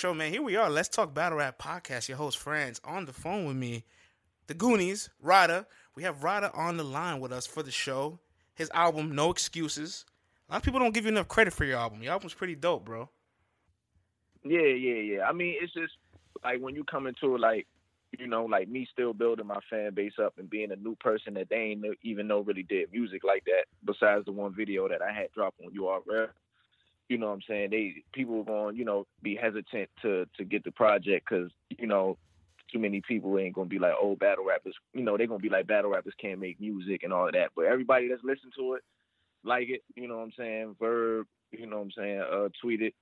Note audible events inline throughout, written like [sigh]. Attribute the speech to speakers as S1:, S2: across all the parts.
S1: Show man, here we are. Let's talk battle rap podcast. Your host friends, on the phone with me, the Goonies, Rada. We have Rada on the line with us for the show. His album, No Excuses. A lot of people don't give you enough credit for your album. Your album's pretty dope, bro.
S2: Yeah, yeah, yeah. I mean, it's just like when you come into like you know, like me still building my fan base up and being a new person that they ain't even know really did music like that. Besides the one video that I had dropped on URL, you know what I'm saying? They people were going, you know, be hesitant to to get the project because you know too many people ain't gonna be like, oh, battle rappers. You know, they're gonna be like battle rappers can't make music and all of that. But everybody that's listened to it, like it. You know what I'm saying? Verb. You know what I'm saying? Uh, tweeted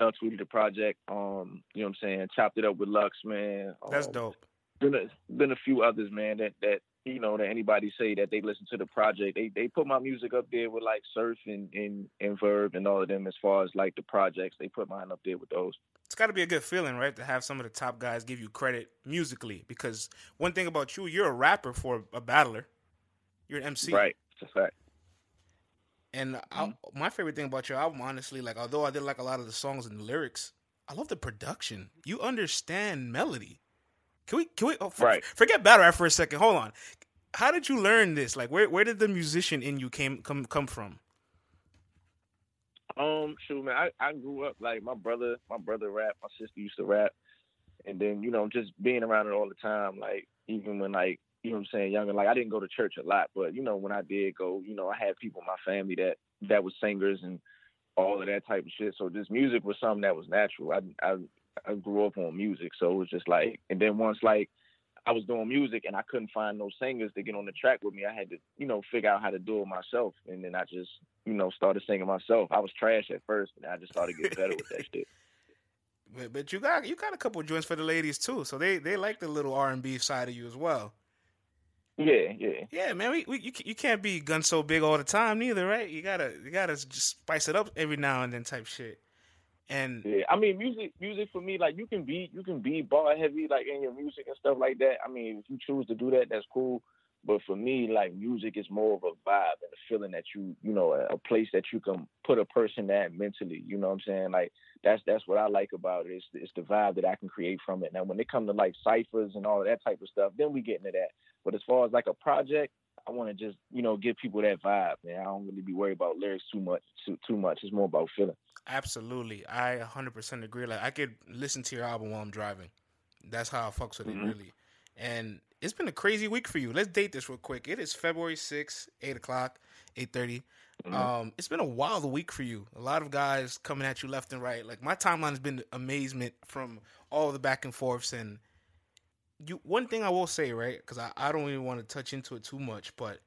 S2: uh, tweeted the project. Um, you know what I'm saying? Chopped it up with Lux, man. Um,
S1: That's dope.
S2: Been a, been a few others, man. That that you know that anybody say that they listen to the project. They they put my music up there with like Surf and and, and Verb and all of them as far as like the projects. They put mine up there with those.
S1: It's got to be a good feeling, right, to have some of the top guys give you credit musically. Because one thing about you, you're a rapper for a battler. You're an MC,
S2: right? It's a fact.
S1: And mm-hmm. I, my favorite thing about your album, honestly, like although I did like a lot of the songs and the lyrics, I love the production. You understand melody. Can we? Can we? Oh,
S2: right.
S1: Forget battle rap for a second. Hold on. How did you learn this? Like, where where did the musician in you came come come from?
S2: Um, shoot, man, I, I grew up like my brother, my brother rap, my sister used to rap, and then you know just being around it all the time. Like even when like you know what I'm saying, younger. Like I didn't go to church a lot, but you know, when I did go, you know, I had people in my family that that was singers and all of that type of shit. So this music was something that was natural. I I I grew up on music, so it was just like, and then once like I was doing music and I couldn't find no singers to get on the track with me, I had to you know figure out how to do it myself, and then I just you know started singing myself. I was trash at first, and I just started getting better with that shit. [laughs]
S1: But, but you got you got a couple joints for the ladies too, so they they like the little R and B side of you as well.
S2: Yeah, yeah,
S1: yeah, man. We, we you, you can't be gun so big all the time neither, right? You gotta you gotta just spice it up every now and then, type shit. And
S2: yeah, I mean, music music for me, like you can be you can be bar heavy like in your music and stuff like that. I mean, if you choose to do that, that's cool. But for me, like music is more of a vibe and a feeling that you, you know, a, a place that you can put a person at mentally. You know what I'm saying? Like that's that's what I like about it. It's, it's the vibe that I can create from it. Now, when it comes to like ciphers and all that type of stuff, then we get into that. But as far as like a project, I want to just you know give people that vibe. Man, I don't really be worried about lyrics too much. Too too much. It's more about feeling.
S1: Absolutely, I 100% agree. Like I could listen to your album while I'm driving. That's how I fucks with mm-hmm. it really. And it's been a crazy week for you. Let's date this real quick. It is February 6th, 8 o'clock, 8.30. Mm-hmm. Um, it's been a wild week for you. A lot of guys coming at you left and right. Like my timeline has been amazement from all the back and forths and you one thing I will say, right? Because I, I don't even want to touch into it too much, but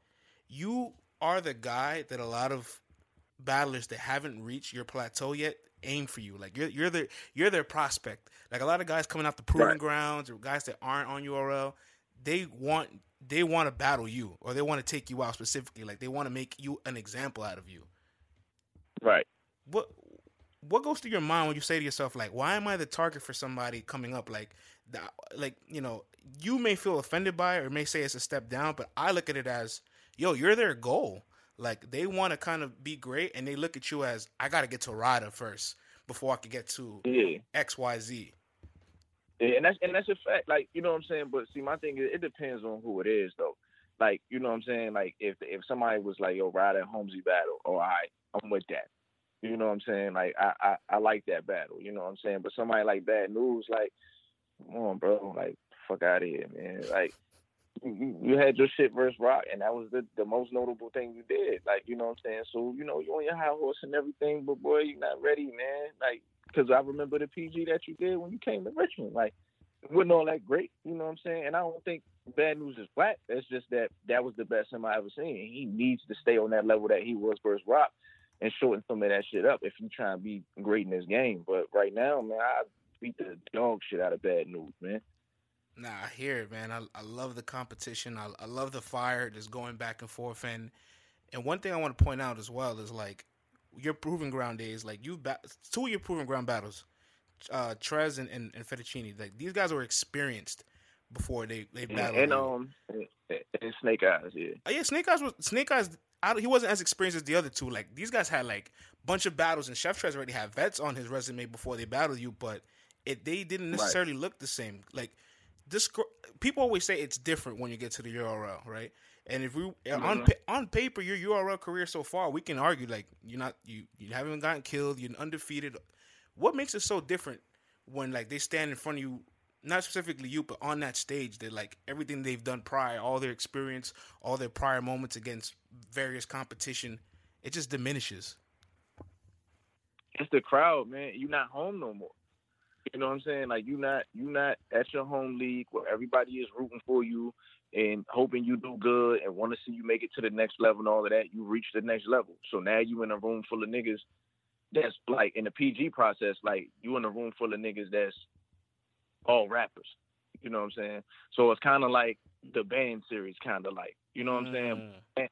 S1: you are the guy that a lot of battlers that haven't reached your plateau yet aim for you. Like you're you're the you're their prospect. Like a lot of guys coming off the proving right. grounds or guys that aren't on URL, they want they want to battle you or they want to take you out specifically. Like they want to make you an example out of you.
S2: Right.
S1: What what goes through your mind when you say to yourself like, why am I the target for somebody coming up? Like that, like you know, you may feel offended by it or may say it's a step down, but I look at it as, yo, you're their goal. Like they want to kind of be great, and they look at you as, I got to get to Rada first before I can get to
S2: yeah.
S1: X Y Z.
S2: Yeah, and that's and that's a fact. Like you know what I'm saying. But see, my thing is, it depends on who it is, though. Like you know what I'm saying. Like if if somebody was like, "Yo, ride at Holmesy battle," oh, all right, I'm with that. You know what I'm saying? Like I, I I like that battle. You know what I'm saying. But somebody like Bad News, like, come on, bro, like fuck out of here, man. Like you, had your shit versus Rock, and that was the, the most notable thing you did. Like, you know what I'm saying? So, you know, you on your high horse and everything, but boy, you're not ready, man. Like, because I remember the PG that you did when you came to Richmond. Like, it wasn't all that great, you know what I'm saying? And I don't think Bad News is flat. It's just that that was the best him I ever seen. He needs to stay on that level that he was versus Rock and shorten some of that shit up if you try to be great in this game. But right now, man, I beat the dog shit out of Bad News, man.
S1: Nah, I hear it, man. I, I love the competition. I, I love the fire just going back and forth. And and one thing I want to point out as well is like your proving ground days. Like you, ba- two of your proving ground battles, uh, Trez and, and, and Fettuccine. Like these guys were experienced before they they battled.
S2: And, um, and Snake Eyes, yeah.
S1: Oh, yeah, Snake Eyes was Snake Eyes. I, he wasn't as experienced as the other two. Like these guys had like bunch of battles, and Chef Trez already had vets on his resume before they battled you, but it they didn't necessarily right. look the same. Like this, people always say it's different when you get to the URL, right? And if we mm-hmm. on on paper your URL career so far, we can argue like you're not you you haven't gotten killed, you're undefeated. What makes it so different when like they stand in front of you, not specifically you, but on that stage, they like everything they've done prior, all their experience, all their prior moments against various competition, it just diminishes.
S2: It's the crowd, man. You're not home no more. You know what I'm saying? Like you not you not at your home league where everybody is rooting for you and hoping you do good and want to see you make it to the next level and all of that. You reach the next level. So now you in a room full of niggas that's like in the PG process, like you in a room full of niggas that's all rappers. You know what I'm saying? So it's kind of like the band series, kind of like you know what I'm saying? Mm.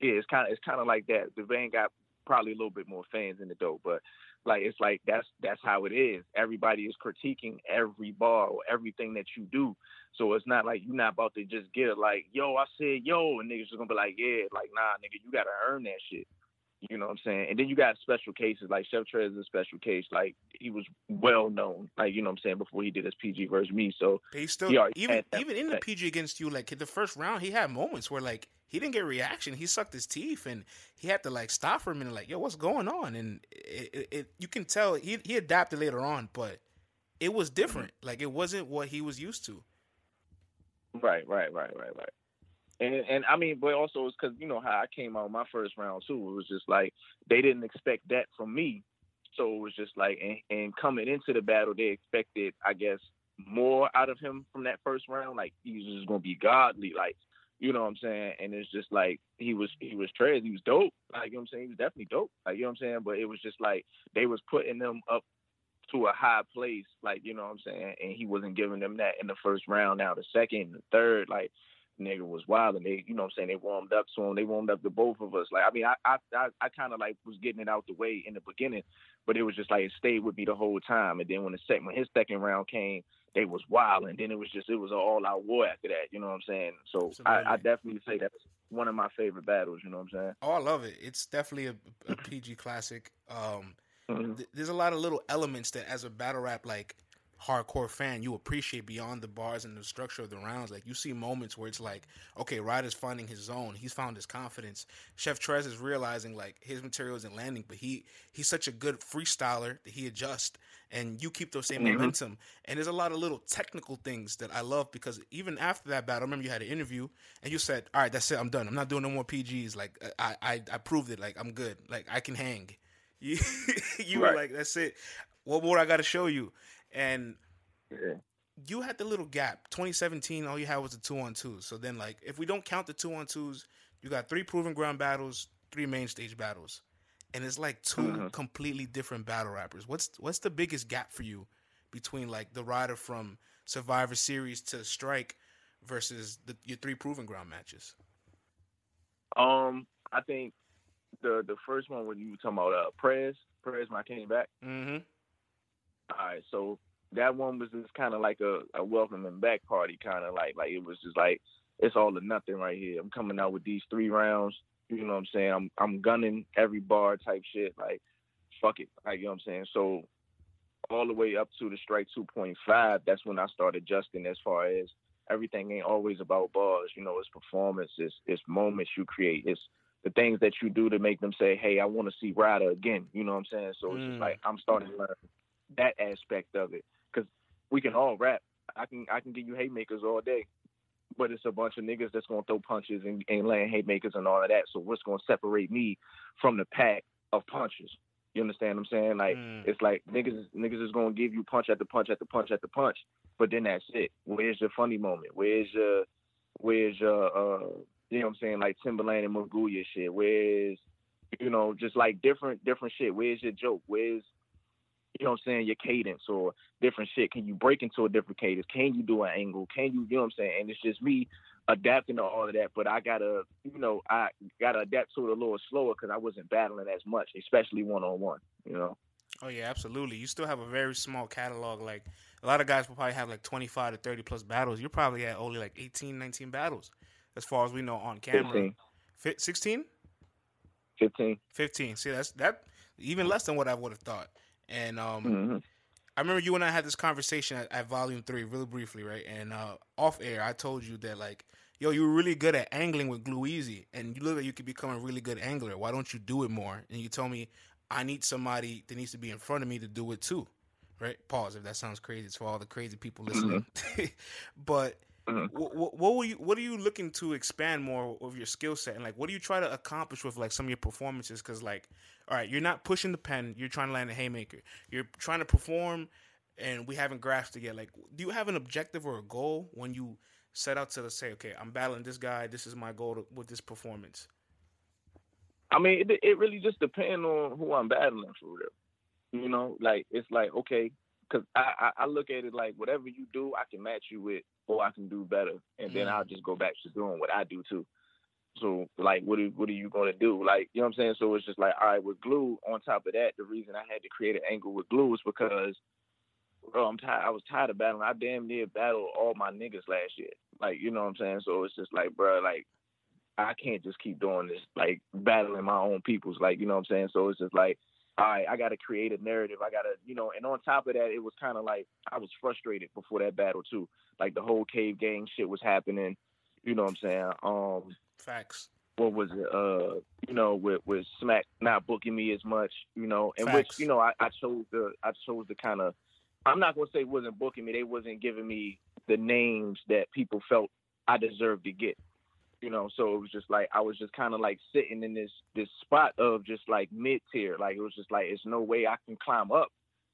S2: Yeah, it's kind of it's kind of like that. The band got probably a little bit more fans in the dope, but like it's like that's that's how it is. Everybody is critiquing every bar or everything that you do. So it's not like you're not about to just get it like, yo, I said yo, and niggas are gonna be like, yeah, like nah, nigga, you gotta earn that shit. You know what I'm saying? And then you got special cases like Chef Trez is a special case. Like he was well known, like you know what I'm saying, before he did his PG versus me. So
S1: he still he even even in the PG against you, like the first round, he had moments where like he didn't get reaction. He sucked his teeth and he had to like stop for a minute, like, yo, what's going on? And it, it, it you can tell he he adapted later on, but it was different. Mm-hmm. Like it wasn't what he was used to.
S2: Right, right, right, right, right. And and I mean, but also it's because you know how I came out my first round too. It was just like they didn't expect that from me, so it was just like and, and coming into the battle, they expected, I guess, more out of him from that first round. Like he was just gonna be godly, like you know what I'm saying? And it's just like he was he was trash, he was dope. Like you know what I'm saying? He was definitely dope. Like you know what I'm saying? But it was just like they was putting them up to a high place, like, you know what I'm saying? And he wasn't giving them that in the first round. Now the second, the third, like nigga was wild and they you know what I'm saying they warmed up to him they warmed up to both of us. Like I mean I I I, I kind of like was getting it out the way in the beginning but it was just like it stayed with me the whole time. And then when the second when his second round came they was wild and then it was just it was an all out war after that you know what I'm saying? So I, I, definitely say that's one of my favorite battles you know what I'm saying?
S1: Oh I love it. It's definitely a, a PG classic. Um mm-hmm. th- there's a lot of little elements that as a battle rap like hardcore fan, you appreciate beyond the bars and the structure of the rounds. Like you see moments where it's like, okay, Ryder's finding his zone. He's found his confidence. Chef Trez is realizing like his material isn't landing, but he he's such a good freestyler that he adjusts and you keep those same mm-hmm. momentum. And there's a lot of little technical things that I love because even after that battle, I remember you had an interview and you said, All right, that's it, I'm done. I'm not doing no more PGs. Like I I, I proved it. Like I'm good. Like I can hang. [laughs] You, you right. were like, that's it. What more I got to show you? And yeah. you had the little gap. 2017, all you had was the two on two. So then, like, if we don't count the two on twos, you got three proving ground battles, three main stage battles, and it's like 2 mm-hmm. completely different battle rappers. What's what's the biggest gap for you between like the rider from Survivor Series to Strike versus the, your three proving ground matches?
S2: Um, I think the the first one when you were talking about uh Prez, Prez when I came back.
S1: Mm-hmm.
S2: All right, so that one was just kind of like a, a welcoming back party, kind of like like it was just like it's all or nothing right here. I'm coming out with these three rounds. You know what I'm saying? I'm I'm gunning every bar type shit. Like fuck it. Like you know what I'm saying? So all the way up to the strike 2.5, that's when I started adjusting as far as everything ain't always about bars. You know, it's performance, it's it's moments you create, it's the things that you do to make them say, "Hey, I want to see Ryder again." You know what I'm saying? So it's mm. just like I'm starting to learn that aspect of it because we can all rap. I can I can give you haymakers all day, but it's a bunch of niggas that's gonna throw punches and, and land haymakers and all of that. So what's gonna separate me from the pack of punches? You understand what I'm saying? Like mm. it's like niggas niggas is gonna give you punch at the punch at the punch at the punch, but then that's it. Where's your funny moment? Where's your where's your uh you know what I'm saying, like Timbaland and Maguya shit? Where's you know, just like different different shit. Where's your joke? Where's you know what I'm saying, your cadence or different shit? Can you break into a different cadence? Can you do an angle? Can you, you know what I'm saying? And it's just me adapting to all of that, but I gotta, you know, I gotta adapt to it a little slower because I wasn't battling as much, especially one on one, you know.
S1: Oh yeah, absolutely. You still have a very small catalog. Like a lot of guys will probably have like 25 to 30 plus battles. You're probably at only like 18, 19 battles, as far as we know on camera. 15. 16?
S2: 15.
S1: 15. See, that's that even less than what I would have thought. And um, mm-hmm. I remember you and I had this conversation at, at Volume Three, really briefly, right? And uh, off air, I told you that like, yo, you were really good at angling with Glue Easy, and you look like you could become a really good angler. Why don't you do it more? And you told me I need somebody that needs to be in front of me to do it too, right? Pause if that sounds crazy. It's for all the crazy people listening. Mm-hmm. [laughs] but Mm-hmm. What, what, were you? What are you looking to expand more of your skill set, and like, what do you try to accomplish with like some of your performances? Because like, all right, you're not pushing the pen, you're trying to land a haymaker. You're trying to perform, and we haven't grasped it yet. Like, do you have an objective or a goal when you set out to say, okay, I'm battling this guy. This is my goal to, with this performance.
S2: I mean, it, it really just depends on who I'm battling for real. You know, like it's like okay, because I, I, I look at it like whatever you do, I can match you with, or I can do better, and then mm. I'll just go back to doing what I do too. So like, what are what are you gonna do? Like, you know what I'm saying? So it's just like, all right, with glue. On top of that, the reason I had to create an angle with glue is because, bro, I'm tired. I was tired of battling. I damn near battled all my niggas last year. Like, you know what I'm saying? So it's just like, bro, like. I can't just keep doing this, like battling my own peoples, like you know what I'm saying. So it's just like I I got to create a narrative. I got to, you know, and on top of that, it was kind of like I was frustrated before that battle too. Like the whole cave gang shit was happening. You know what I'm saying? Um,
S1: Facts.
S2: What was it? Uh, you know, with with Smack not booking me as much. You know, and Facts. which you know I, I chose the I chose the kind of. I'm not gonna say wasn't booking me. They wasn't giving me the names that people felt I deserved to get you know so it was just like i was just kind of like sitting in this this spot of just like mid tier like it was just like it's no way i can climb up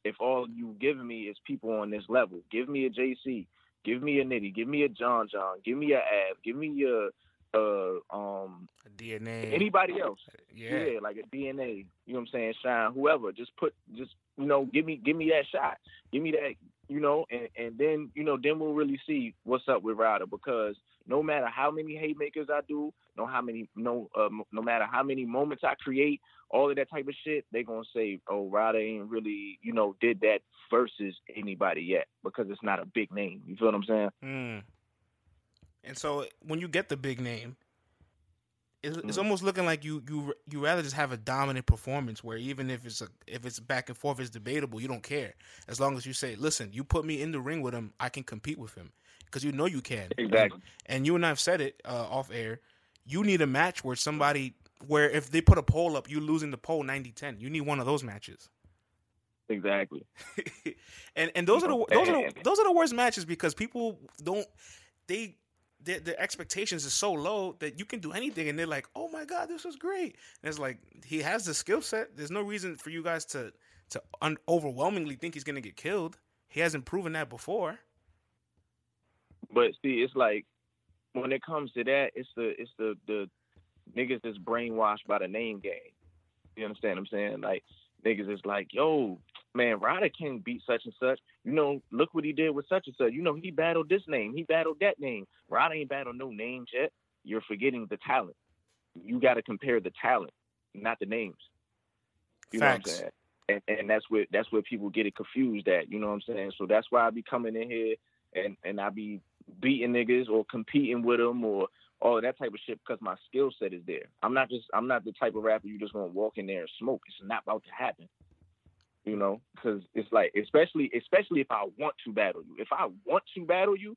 S2: if all you giving me is people on this level. Give me a jc give me a nitty give me a john john give me a av give me a uh um
S1: a dna
S2: anybody else.
S1: Yeah.
S2: yeah like a dna you know what i'm saying shine whoever. Just put just you know give me give me that shot. Give me that you know and and then you know then we'll really see what's up with ryder because no matter how many haymakers I do, no how many no uh, no matter how many moments I create, all of that type of shit, they gonna say, "Oh, Ryder ain't really you know did that versus anybody yet because it's not a big name." You feel what I'm saying?
S1: Mm. And so when you get the big name, it's, mm. it's almost looking like you you you rather just have a dominant performance where even if it's a if it's back and forth, it's debatable. You don't care as long as you say, "Listen, you put me in the ring with him, I can compete with him." Because you know you can.
S2: Exactly.
S1: And, you and I've said it uh, off air. You need a match where somebody where if they put a poll up, you losing the poll 90-10. You need one of those matches.
S2: Exactly. [laughs]
S1: and and those are the those are the, those are the worst matches because people don't they their, their, expectations are so low that you can do anything and they're like, "Oh my god, this was great." And it's like he has the skill set. There's no reason for you guys to to un- overwhelmingly think he's going to get killed. He hasn't proven that before.
S2: But see, it's like when it comes to that, it's the it's the the niggas that's brainwashed by the name game. You understand what I'm saying? Like niggas is like, yo, man, Ryder King beat such and such. You know, look what he did with such and such. You know, he battled this name, he battled that name. Ryder ain't battled no names yet. You're forgetting the talent. You got to compare the talent, not the names. You Facts. know what I'm saying? And, and that's where that's where people get it confused at. You know what I'm saying? So that's why I be coming in here and and I be beating niggas or competing with them or all that type of shit because my skill set is there. I'm not just I'm not the type of rapper you just gonna walk in there and smoke. It's not about to happen. You know, because it's like especially especially if I want to battle you. If I want to battle you,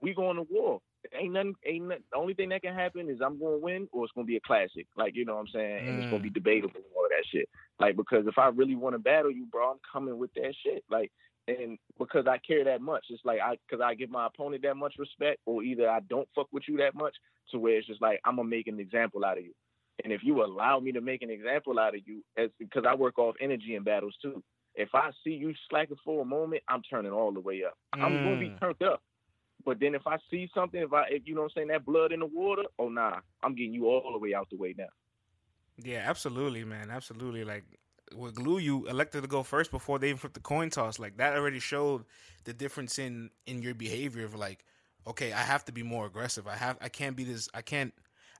S2: we going to war. Ain't nothing. Ain't nothing, the only thing that can happen is I'm going to win or it's going to be a classic. Like you know what I'm saying, mm. and it's going to be mm. debatable and all of that shit. Like because if I really want to battle you, bro, I'm coming with that shit. Like and because I care that much, it's like I because I give my opponent that much respect, or either I don't fuck with you that much, to where it's just like I'm gonna make an example out of you. And if you allow me to make an example out of you, as because I work off energy in battles too. If I see you slacking for a moment, I'm turning all the way up. Mm. I'm gonna be mm. turned up. But then if I see something, if I if you know what I'm saying, that blood in the water, oh nah, I'm getting you all the way out the way now.
S1: Yeah, absolutely, man. Absolutely. Like with glue you elected to go first before they even flipped the coin toss. Like that already showed the difference in in your behavior of like okay i have to be more aggressive. I have i can't be this i can't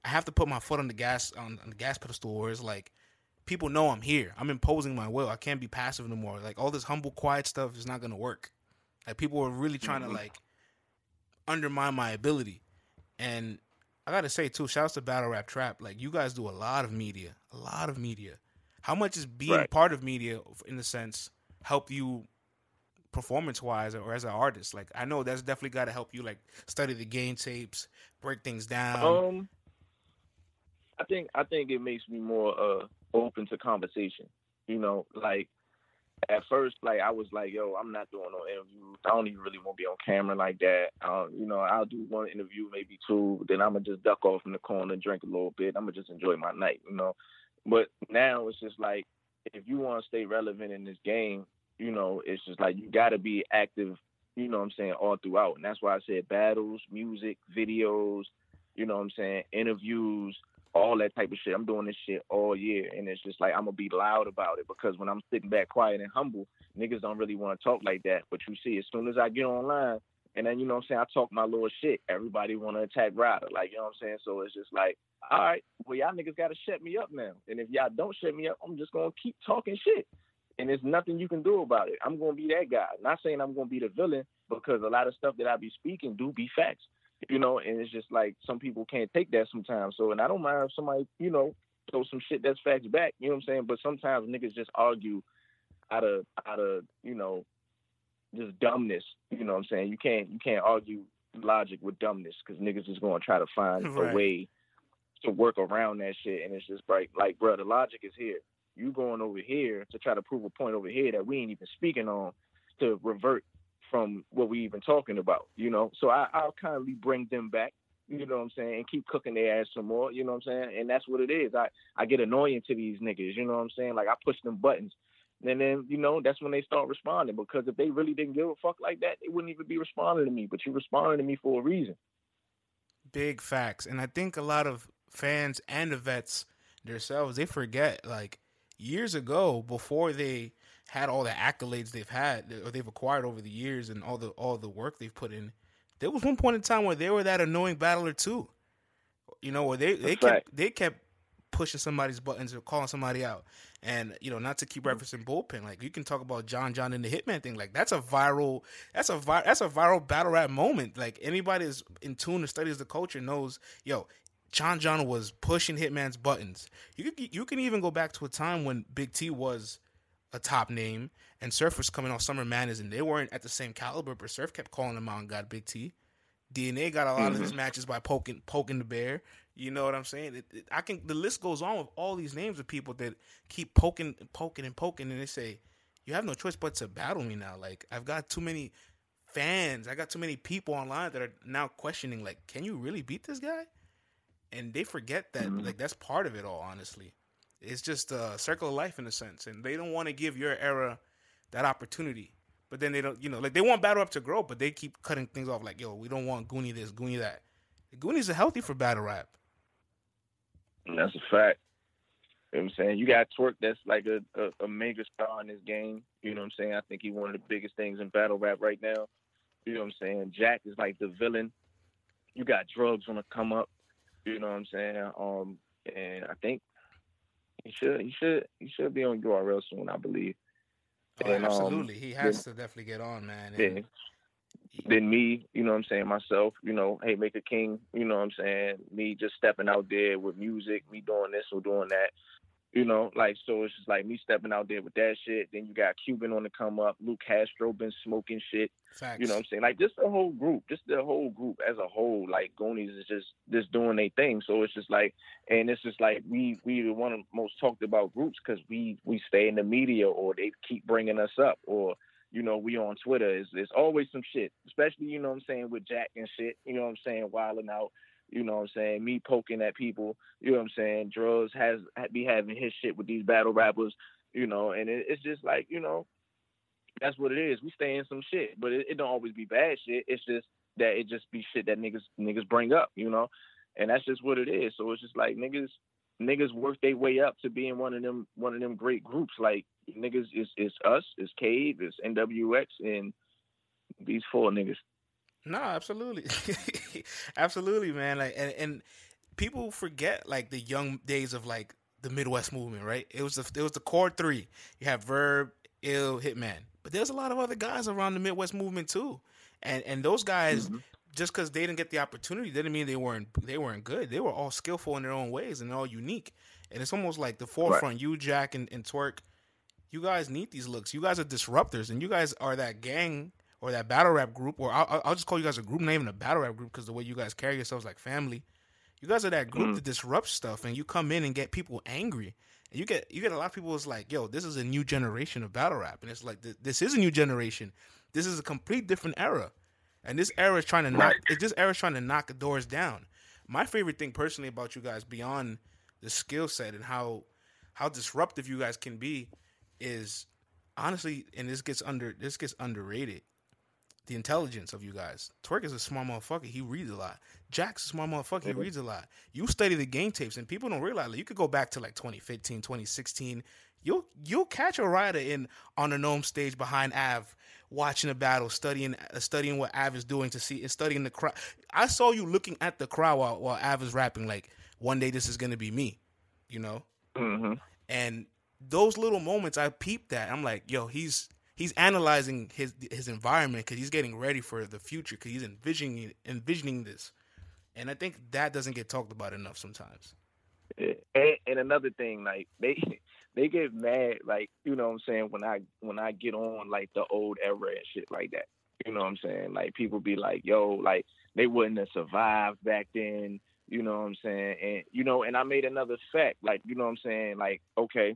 S1: i have to put my foot on the gas on, on the gas pedestal where it's like people know i'm here. I'm imposing my will. I can't be passive anymore like all this humble quiet stuff is not gonna work. Like people are really trying mm-hmm. to like undermine my ability. And i gotta say too shouts to battle rap trap. Like you guys do a lot of media a lot of media how much is being right. part of media, in the sense, help you performance wise or as an artist? Like I know that's definitely got to help you like study the game tapes, break things down.
S2: Um, I think I think it makes me more uh open to conversation. You know, like at first, like I was like, yo, I'm not doing no interviews. I don't even really want to be on camera like that. Um, you know, I'll do one interview, maybe two. Then I'm gonna just duck off in the corner, drink a little bit. I'm gonna just enjoy my night. You know, but now it's just like if you want to stay relevant in this game, you know, it's just like you got to be active. You know what I'm saying all throughout, and that's why I said battles, music, videos. You know what I'm saying, interviews all that type of shit. I'm doing this shit all year, and it's just like I'm gonna be loud about it because when I'm sitting back quiet and humble, niggas don't really want to talk like that. But you see, as soon as I get online, and then you know what I'm saying, I talk my little shit. Everybody want to attack Ryder, like you know what I'm saying. So it's just like, all right, well y'all niggas gotta shut me up now, and if y'all don't shut me up, I'm just gonna keep talking shit. And there's nothing you can do about it. I'm gonna be that guy. Not saying I'm gonna be the villain because a lot of stuff that I be speaking do be facts you know, and it's just like some people can't take that sometimes. So, and I don't mind if somebody, you know, throw some shit that's facts back, you know what I'm saying? But sometimes niggas just argue out of out of, you know, just dumbness, you know what I'm saying? You can't you can't argue logic with dumbness because niggas is gonna try to find right. a way to work around that shit, and it's just like, like, bro, the logic is here. You going over here to try to prove a point over here that we ain't even speaking on to revert from what we even talking about, you know. So I, I'll kindly bring them back, you know what I'm saying, and keep cooking their ass some more, you know what I'm saying? And that's what it is. I, I get annoying to these niggas, you know what I'm saying? Like I push them buttons. And then, you know, that's when they start responding because if they really didn't give a fuck like that, they wouldn't even be responding to me. But you responding to me for a reason.
S1: Big facts. And I think a lot of fans and the vets themselves, they forget like years ago before they had all the accolades they've had or they've acquired over the years and all the all the work they've put in, there was one point in time where they were that annoying battler too. You know, where they they That's kept right. they kept pushing somebody's buttons or calling somebody out. And you know, not to keep mm-hmm. referencing bullpen, like you can talk about John John and the Hitman thing, like that's a viral, that's a vi- that's a viral battle rap moment. Like anybody is in tune to studies the culture knows, yo, John John was pushing Hitman's buttons. You can you can even go back to a time when Big T was a top name, and Surf was coming off Summer Madness, and they weren't at the same caliber. But Surf kept calling him out and got Big T. DNA got a lot mm-hmm. of his matches by poking poking the bear. You know what I'm saying? It, it, I can. The list goes on with all these names of people that keep poking, poking, and poking, and they say, "You have no choice but to battle me now." Like I've got too many fans. I got too many people online that are now questioning, like, "Can you really beat this guy?" And they forget that, mm-hmm. like, that's part of it all. Honestly, it's just a circle of life in a sense, and they don't want to give your era that opportunity. But then they don't, you know, like they want battle rap to grow, but they keep cutting things off. Like, yo, we don't want Goonie this, Goonie that. The Goonies are healthy for battle rap.
S2: That's a fact. You know what I'm saying? You got Twork that's like a, a, a, mega star in this game. You know what I'm saying? I think he's one of the biggest things in battle rap right now. You know what I'm saying? Jack is like the villain. You got drugs on the come up. You know what I'm saying? Um, and I think he should. He should. He should be on URL soon, I believe.
S1: Oh, and, um, absolutely, um, he has then, to definitely get on, man. And,
S2: then, then me, you know what I'm saying, myself, you know, hey, make a king, you know what I'm saying, me just stepping out there with music, me doing this or doing that, you know, like so it's just like me stepping out there with that shit. Then you got Cuban on the come up, Luke Castro been smoking shit. Facts. You know what I'm saying? Like just the whole group, just the whole group as a whole, like Goonies is just just doing their thing. So it's just like and it's just like we we one of the most talked about groups because we we stay in the media or they keep bringing us up or you know, we on Twitter. It's, it's always some shit, especially, you know what I'm saying, with Jack and shit, you know what I'm saying, wilding out. You know what I'm saying? Me poking at people. You know what I'm saying? Drugs has be having his shit with these battle rappers. You know, and it, it's just like you know, that's what it is. We stay in some shit, but it, it don't always be bad shit. It's just that it just be shit that niggas niggas bring up. You know, and that's just what it is. So it's just like niggas niggas work their way up to being one of them one of them great groups. Like niggas is is us, is Cave, is NWX, and these four niggas.
S1: No, absolutely, [laughs] [laughs] absolutely, man. Like, and, and people forget like the young days of like the Midwest movement, right? It was the it was the core three. You have Verb, Ill, Hitman, but there's a lot of other guys around the Midwest movement too, and and those guys. Mm-hmm. Just because they didn't get the opportunity didn't mean they weren't they weren't good. They were all skillful in their own ways and all unique. And it's almost like the forefront. Right. You, Jack, and, and Twork, You guys need these looks. You guys are disruptors, and you guys are that gang or that battle rap group, or I'll, I'll just call you guys a group, name and a battle rap group, because the way you guys carry yourselves like family. You guys are that group mm. that disrupts stuff, and you come in and get people angry. And you get you get a lot of people. It's like, yo, this is a new generation of battle rap, and it's like this is a new generation. This is a complete different era, and this era is trying to knock. It's This era is trying to knock the doors down. My favorite thing personally about you guys, beyond the skill set and how how disruptive you guys can be, is honestly, and this gets under this gets underrated the intelligence of you guys. Twork is a smart motherfucker. He reads a lot. Jack's a smart motherfucker. He reads a lot. You study the game tapes, and people don't realize like, you could go back to like 2015, 2016. You'll you'll catch a rider in on the gnome stage behind Av, watching a battle, studying uh, studying what Av is doing to see, and studying the crowd. I saw you looking at the crowd while while Av is rapping. Like one day this is gonna be me, you know.
S2: Mm-hmm.
S1: And those little moments, I peeped that. I'm like, yo, he's he's analyzing his his environment because he's getting ready for the future because he's envisioning envisioning this, and I think that doesn't get talked about enough sometimes.
S2: And, and another thing, like they [laughs] they get mad, like you know what I'm saying when I when I get on like the old era and shit like that. You know what I'm saying? Like people be like, yo, like they wouldn't have survived back then. You know what I'm saying? And you know, and I made another fact, like you know what I'm saying? Like okay,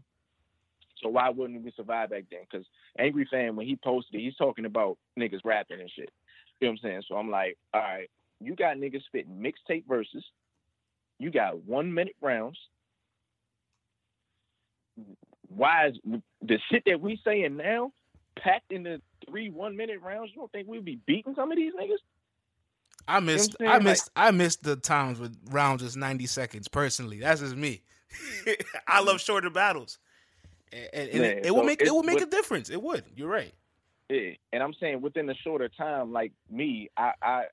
S2: so why wouldn't we survive back then? Because Angry Fan, when he posted it, he's talking about niggas rapping and shit. You know what I'm saying? So I'm like, all right, you got niggas spitting mixtape verses. You got one minute rounds. Why is the shit that we saying now packed into three one minute rounds? You don't think we'd be beating some of these niggas?
S1: I missed you know I missed like, I missed the times with rounds just ninety seconds personally. That's just me. [laughs] I love shorter battles and, and it, it so will make it will make a difference. It would. You're right.
S2: Yeah. And I'm saying within a shorter time, like me, I I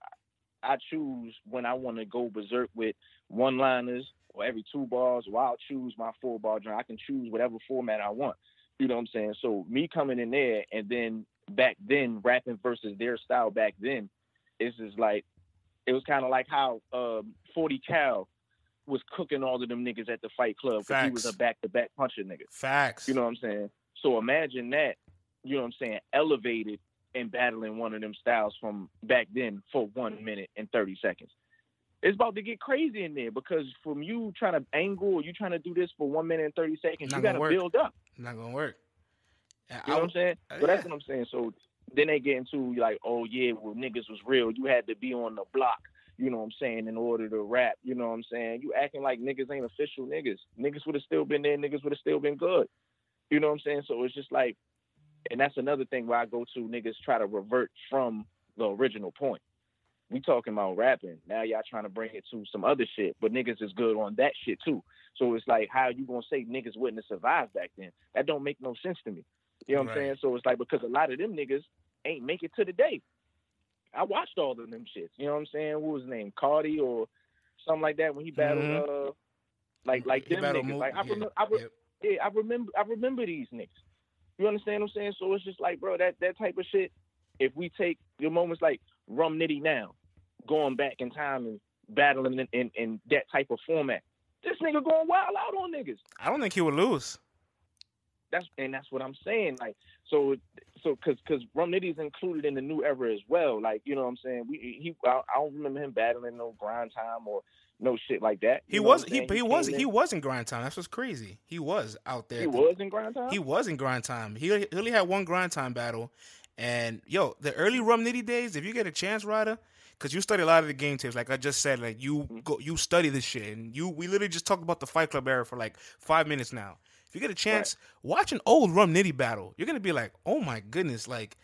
S2: I choose when I want to go berserk with one liners or every two bars, or I'll choose my four bar drum. I can choose whatever format I want. You know what I'm saying? So me coming in there and then back then rapping versus their style back then, it's just like it was kind of like how um, 40 Cal was cooking all of them niggas at the Fight Club because he was a back to back puncher nigga.
S1: Facts.
S2: You know what I'm saying? So imagine that. You know what I'm saying? Elevated and battling one of them styles from back then for one minute and thirty seconds. It's about to get crazy in there because from you trying to angle or you trying to do this for one minute and thirty seconds, Not you got to build up.
S1: Not gonna work.
S2: You know what I'm saying? Uh, but that's what I'm saying. So then they get into like, oh yeah, well niggas was real. You had to be on the block you know what I'm saying, in order to rap, you know what I'm saying? You acting like niggas ain't official niggas. Niggas would have still been there, niggas would have still been good. You know what I'm saying? So it's just like, and that's another thing where I go to niggas try to revert from the original point. We talking about rapping. Now y'all trying to bring it to some other shit, but niggas is good on that shit too. So it's like, how you gonna say niggas wouldn't have survived back then? That don't make no sense to me. You know what right. I'm saying? So it's like because a lot of them niggas ain't make it to the day. I watched all of them shits. You know what I'm saying? What was his name? Cardi or something like that when he battled mm-hmm. uh like like he them niggas. Like I remember yeah. I re- yep. yeah, I remember I remember these niggas. You understand what I'm saying? So it's just like, bro, that that type of shit, if we take your moments like Rum Nitty now, going back in time and battling in, in, in that type of format, this nigga going wild out on niggas.
S1: I don't think he would lose.
S2: That's and that's what I'm saying. Like so, so because because Rum Nitty's included in the new era as well. Like you know what I'm saying. We he I, I don't remember him battling no grind time or no shit like that.
S1: He was he, he, he was he was in grind time. That's what's crazy. He was out there.
S2: He was in grind time.
S1: He was in grind time. He, he only had one grind time battle, and yo, the early Rum Nitty days. If you get a chance, Ryder, because you study a lot of the game tapes. Like I just said, like you mm-hmm. go you study this shit, and you we literally just talked about the Fight Club era for like five minutes now. If you get a chance, right. watch an old Rum Nitty battle. You're gonna be like, oh my goodness, like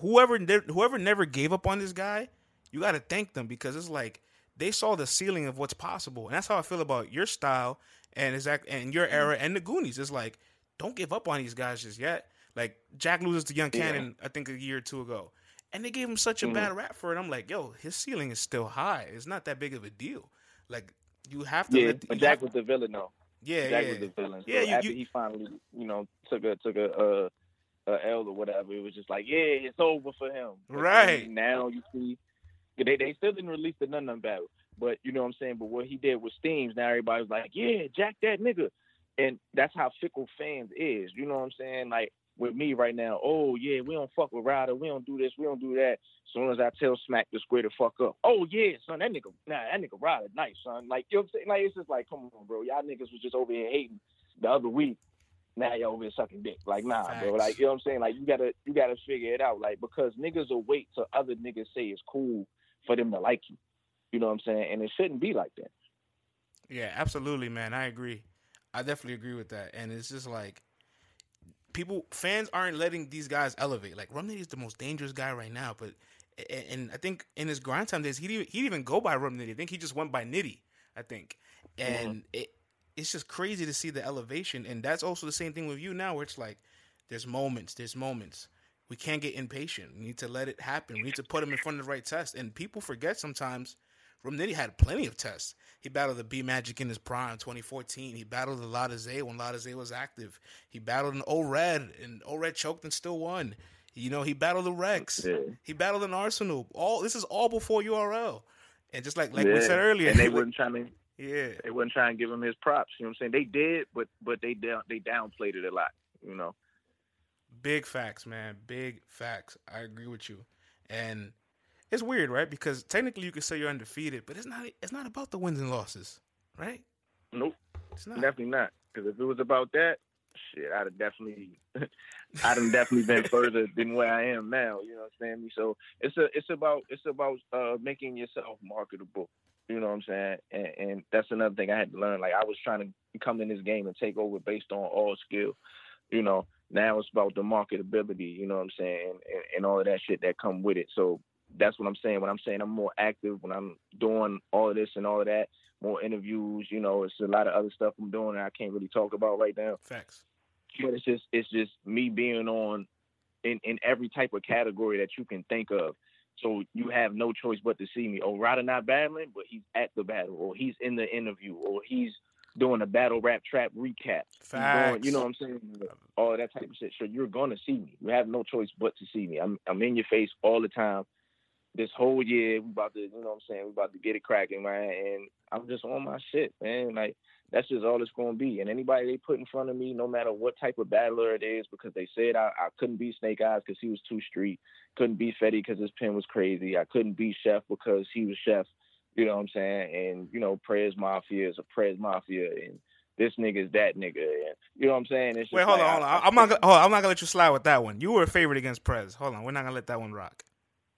S1: whoever whoever never gave up on this guy, you got to thank them because it's like they saw the ceiling of what's possible, and that's how I feel about your style and exact and your mm-hmm. era and the Goonies. It's like don't give up on these guys just yet. Like Jack loses to Young Cannon, yeah. I think a year or two ago, and they gave him such a mm-hmm. bad rap for it. I'm like, yo, his ceiling is still high. It's not that big of a deal. Like you have to.
S2: Yeah,
S1: let
S2: the, but Jack was the villain though.
S1: Yeah,
S2: Jack
S1: yeah.
S2: was the villain. So
S1: yeah, you,
S2: after
S1: you,
S2: he finally, you know, took a took a uh, a L or whatever, it was just like, yeah, it's over for him.
S1: Right
S2: now, you see, they they still didn't release the None None battle, but you know what I'm saying. But what he did with Steams, now everybody's like, yeah, Jack that nigga, and that's how fickle fans is. You know what I'm saying? Like with me right now, oh yeah, we don't fuck with Ryder, we don't do this, we don't do that. As soon as I tell Smack to square the fuck up, oh yeah, son, that nigga, nah, that nigga Ryder, nice, son. Like you know what I'm saying? Like it's just like, come on, bro, y'all niggas was just over here hating the other week. Now y'all over here sucking dick. Like nah,
S1: Facts.
S2: bro. Like you know what I'm saying? Like you gotta you gotta figure it out. Like because niggas will wait till other niggas say it's cool for them to like you. You know what I'm saying? And it shouldn't be like that.
S1: Yeah, absolutely, man. I agree. I definitely agree with that. And it's just like people, fans aren't letting these guys elevate. Like Rum Nitty is the most dangerous guy right now, but and, I think in his grind time days, he didn't, he didn't even go by Rum Nitty. I think he just went by Nitty. I think, and it it's just crazy to see the elevation. And that's also the same thing with you now, where it's like there's moments, there's moments. We can't get impatient. We need to let it happen. We need to put him in front of the right test. And people forget sometimes. Rum Nitty had plenty of tests. He battled the B Magic in his prime, 2014. He battled the Zay when Zay was active. He battled an O Red, and O Red choked and still won. You know, he battled the Rex.
S2: Yeah.
S1: He battled an Arsenal. All this is all before URL. And just like like we said earlier,
S2: and they [laughs] wasn't try to
S1: yeah,
S2: they wouldn't try to give him his props. You know what I'm saying? They did, but but they down they downplayed it a lot. You know.
S1: Big facts, man. Big facts. I agree with you. And it's weird, right? Because technically you could say you're undefeated, but it's not it's not about the wins and losses, right?
S2: Nope.
S1: It's not.
S2: Definitely not. Because if it was about that, shit, I'd have definitely, [laughs] I'd have definitely been further than where I am now. You know what I'm saying? So it's a, it's about, it's about uh, making yourself marketable. You know what I'm saying? And, and that's another thing I had to learn. Like I was trying to come in this game and take over based on all skill. You know, now it's about the marketability. You know what I'm saying? And, and all of that shit that come with it. So that's what I'm saying. When I'm saying I'm more active, when I'm doing all of this and all of that, more interviews. You know, it's a lot of other stuff I'm doing that I can't really talk about right now.
S1: Facts.
S2: But it's just it's just me being on in in every type of category that you can think of. So you have no choice but to see me. Oh, Ryder not battling, but he's at the battle, or he's in the interview, or he's doing a battle rap trap recap.
S1: Facts.
S2: doing- you know what I'm saying? All that type of shit. So you're gonna see me. You have no choice but to see me. I'm I'm in your face all the time. This whole year, we about to, you know what I'm saying? We about to get it cracking, man. And I'm just on my shit, man. Like that's just all it's gonna be. And anybody they put in front of me, no matter what type of battler it is, because they said I, I couldn't beat Snake Eyes because he was too street, couldn't beat Fetty because his pen was crazy. I couldn't beat Chef because he was Chef. You know what I'm saying? And you know, Prez Mafia is a Prez Mafia, and this nigga is that nigga. And you know what I'm saying? It's
S1: Wait, hold
S2: like,
S1: on, hold
S2: I-
S1: on. I'm not. Gonna, hold on, I'm not gonna let you slide with that one. You were a favorite against Prez. Hold on, we're not gonna let that one rock.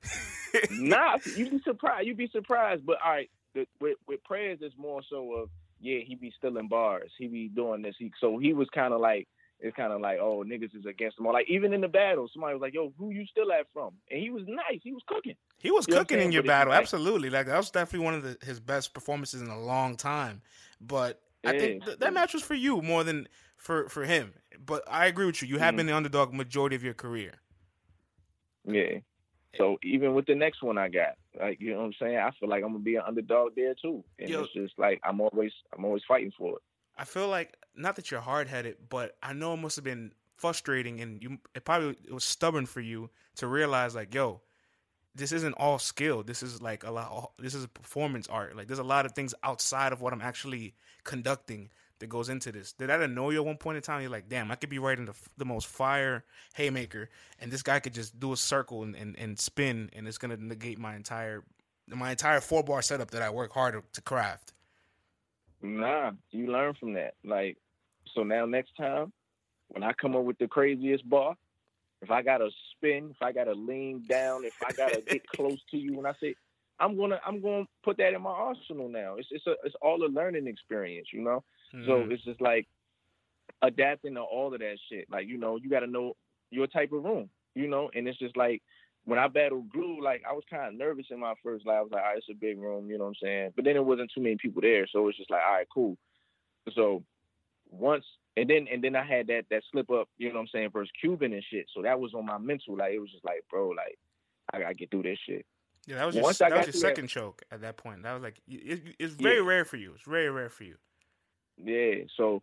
S1: [laughs]
S2: nah, you'd be surprised. You'd be surprised. But all right, the, with with Prez, it's more so of yeah, he be stealing bars. He be doing this. He so he was kind of like it's kind of like oh niggas is against him. Or like even in the battle, somebody was like yo, who you still at from? And he was nice. He was cooking.
S1: He was
S2: You know
S1: cooking in your
S2: But
S1: battle, absolutely. Like that was definitely one of the, his best performances in a long time. But I think th- that match was for you more than for for him. But I agree with you. You have
S2: Mhm.
S1: been the underdog majority of your career.
S2: Yeah. So even with the next one I got, like you know what I'm saying, I feel like I'm gonna be an underdog there too. And
S1: Yo.
S2: it's just like I'm always I'm always fighting for it.
S1: I feel like not that you're hard headed, but I know it must have been frustrating, and you it probably it was stubborn for you to realize like, yo, this isn't all skill. This is like a lot. This is a performance art. Like there's a lot of things outside of what I'm actually conducting that goes into this. Did that annoy you at one point in time? You're like, damn, I could be writing the, the most fire haymaker, and this guy could just do a circle and, and, and spin, and it's gonna negate my entire my entire four bar setup that I work hard to craft.
S2: Nah, you learn from that. Like, so now next time, when I come up with the craziest bar, if I gotta spin, if I gotta lean down, if I gotta get [laughs] close to you, when I say, I'm gonna, I'm gonna put that in my arsenal now. It's it's a, it's all a learning experience, you know. So
S1: Mhm.
S2: it's just like adapting to all of that shit. Like, you know, you gotta know your type of room, you know. And it's just like when I battled Glue, like I was kind of nervous in my first live. I was like, all right, it's a big room, you know what I'm saying? But then it wasn't too many people there, so it's just like, all right, cool. So once and then and then I had that that slip up, you know what I'm saying, versus Cuban and shit. So that was on my mental. Like it was just like, bro, like I gotta get through this shit.
S1: Yeah, that was your,
S2: Once I
S1: that was your
S2: through that-
S1: second choke at that point. That was like it- it's very
S2: Yeah.
S1: rare for you. It's very rare for you.
S2: Yeah. So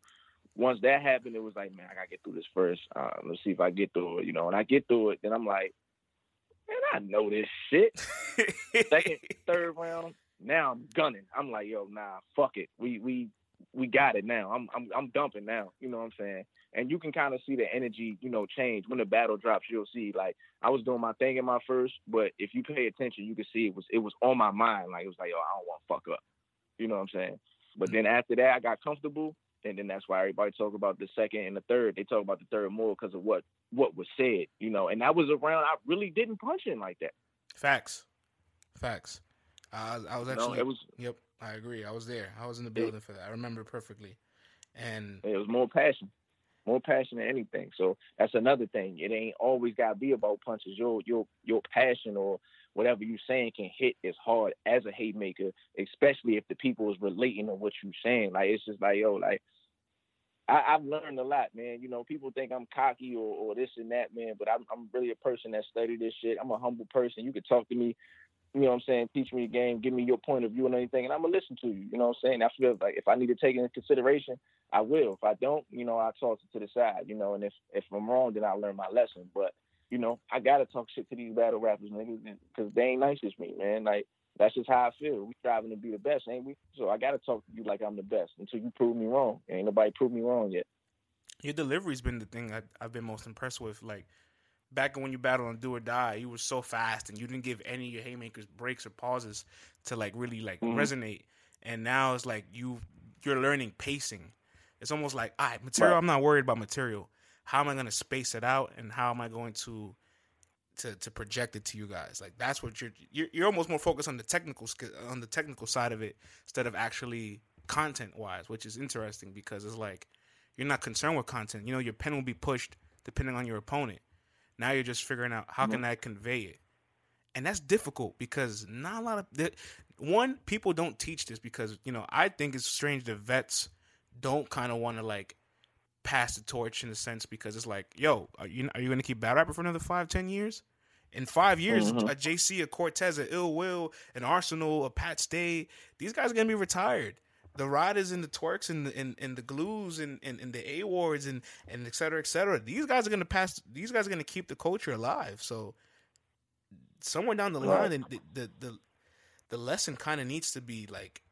S2: once that happened, it was like, man, I gotta get through this first. Uh, let's see if I get through it, you know. And I get through it, then I'm like, man, I know this shit. [laughs] Second, third round, now I'm gunning. I'm like, yo, nah, fuck it. We we we got it now. I'm I'm I'm dumping now. You know what I'm saying? And you can kind of see the energy, you know, change when the battle drops. You'll see like I was doing my thing in my first, but if you pay attention, you can see it was it was on my mind. Like it was like, yo, I don't want to fuck up. You know what I'm saying? But then after that, I got comfortable, and then that's why everybody talk about the second and the third. They talk about the third more because of what what was said, you know. And that was around. I really didn't punch in like that.
S1: Facts, facts. Uh, I was actually.
S2: No, it was.
S1: Yep, I agree. I was there. I was in the building it, for that. I remember perfectly. And
S2: it was more passion, more passion than anything. So that's another thing. It ain't always gotta be about punches. Your your your passion or whatever you're saying can hit as hard as a hate maker, especially if the people is relating to what you're saying. Like it's just like yo, like I, have learned a lot, man. You know, people think I'm cocky or, or this and that, man, but I'm I'm really a person that studied this shit. I'm a humble person. You can talk to me, you know what I'm saying, teach me the game, give me your point of view and anything, and I'm gonna listen to you. You know what I'm saying? I feel like if I need to take it into consideration, I will. If I don't, you know, I toss it to the side, you know, and if if I'm wrong, then I'll learn my lesson. But you know, I gotta talk shit to these battle rappers, niggas, because they ain't nice as me, man. Like that's just how I feel. We striving to be the best, ain't we? So I gotta talk to you like I'm the best until you prove me wrong. Ain't nobody proved me wrong yet.
S1: Your delivery's been the thing I, have been most impressed with. Like back when you battled on Do or Die, you were so fast and you didn't give any of your haymakers breaks or pauses to like really like mm-hmm. resonate. And now it's like you you're learning pacing. It's almost like, all right, material. Right. I'm not worried about material how am I going to space it out and how am I going to to to project it to you guys? Like that's what you're you're, you're almost more focused on the technical on the technical side of it instead of actually content wise, which is interesting because it's like you're not concerned with content. You know, your pen will be pushed depending on your opponent. Now you're just figuring out how mm-hmm. can I convey it, and that's difficult because not a lot of one people don't teach this because you know I think it's strange that vets don't kind of want to like pass the torch in a sense because it's like, yo, are you are you going to keep battle rapping for another five, ten years? In five years, mm-hmm. a JC, a Cortez, a Ill Will, an Arsonal, a Pat Stay, these guys are going to be retired. The riders and the twerks and the, and, and the glues and, and, and the A wards and, and et cetera, et cetera. These guys are going to pass, these guys are going to keep the culture alive. So somewhere down the line, the, the, the, the lesson kind of needs to be like,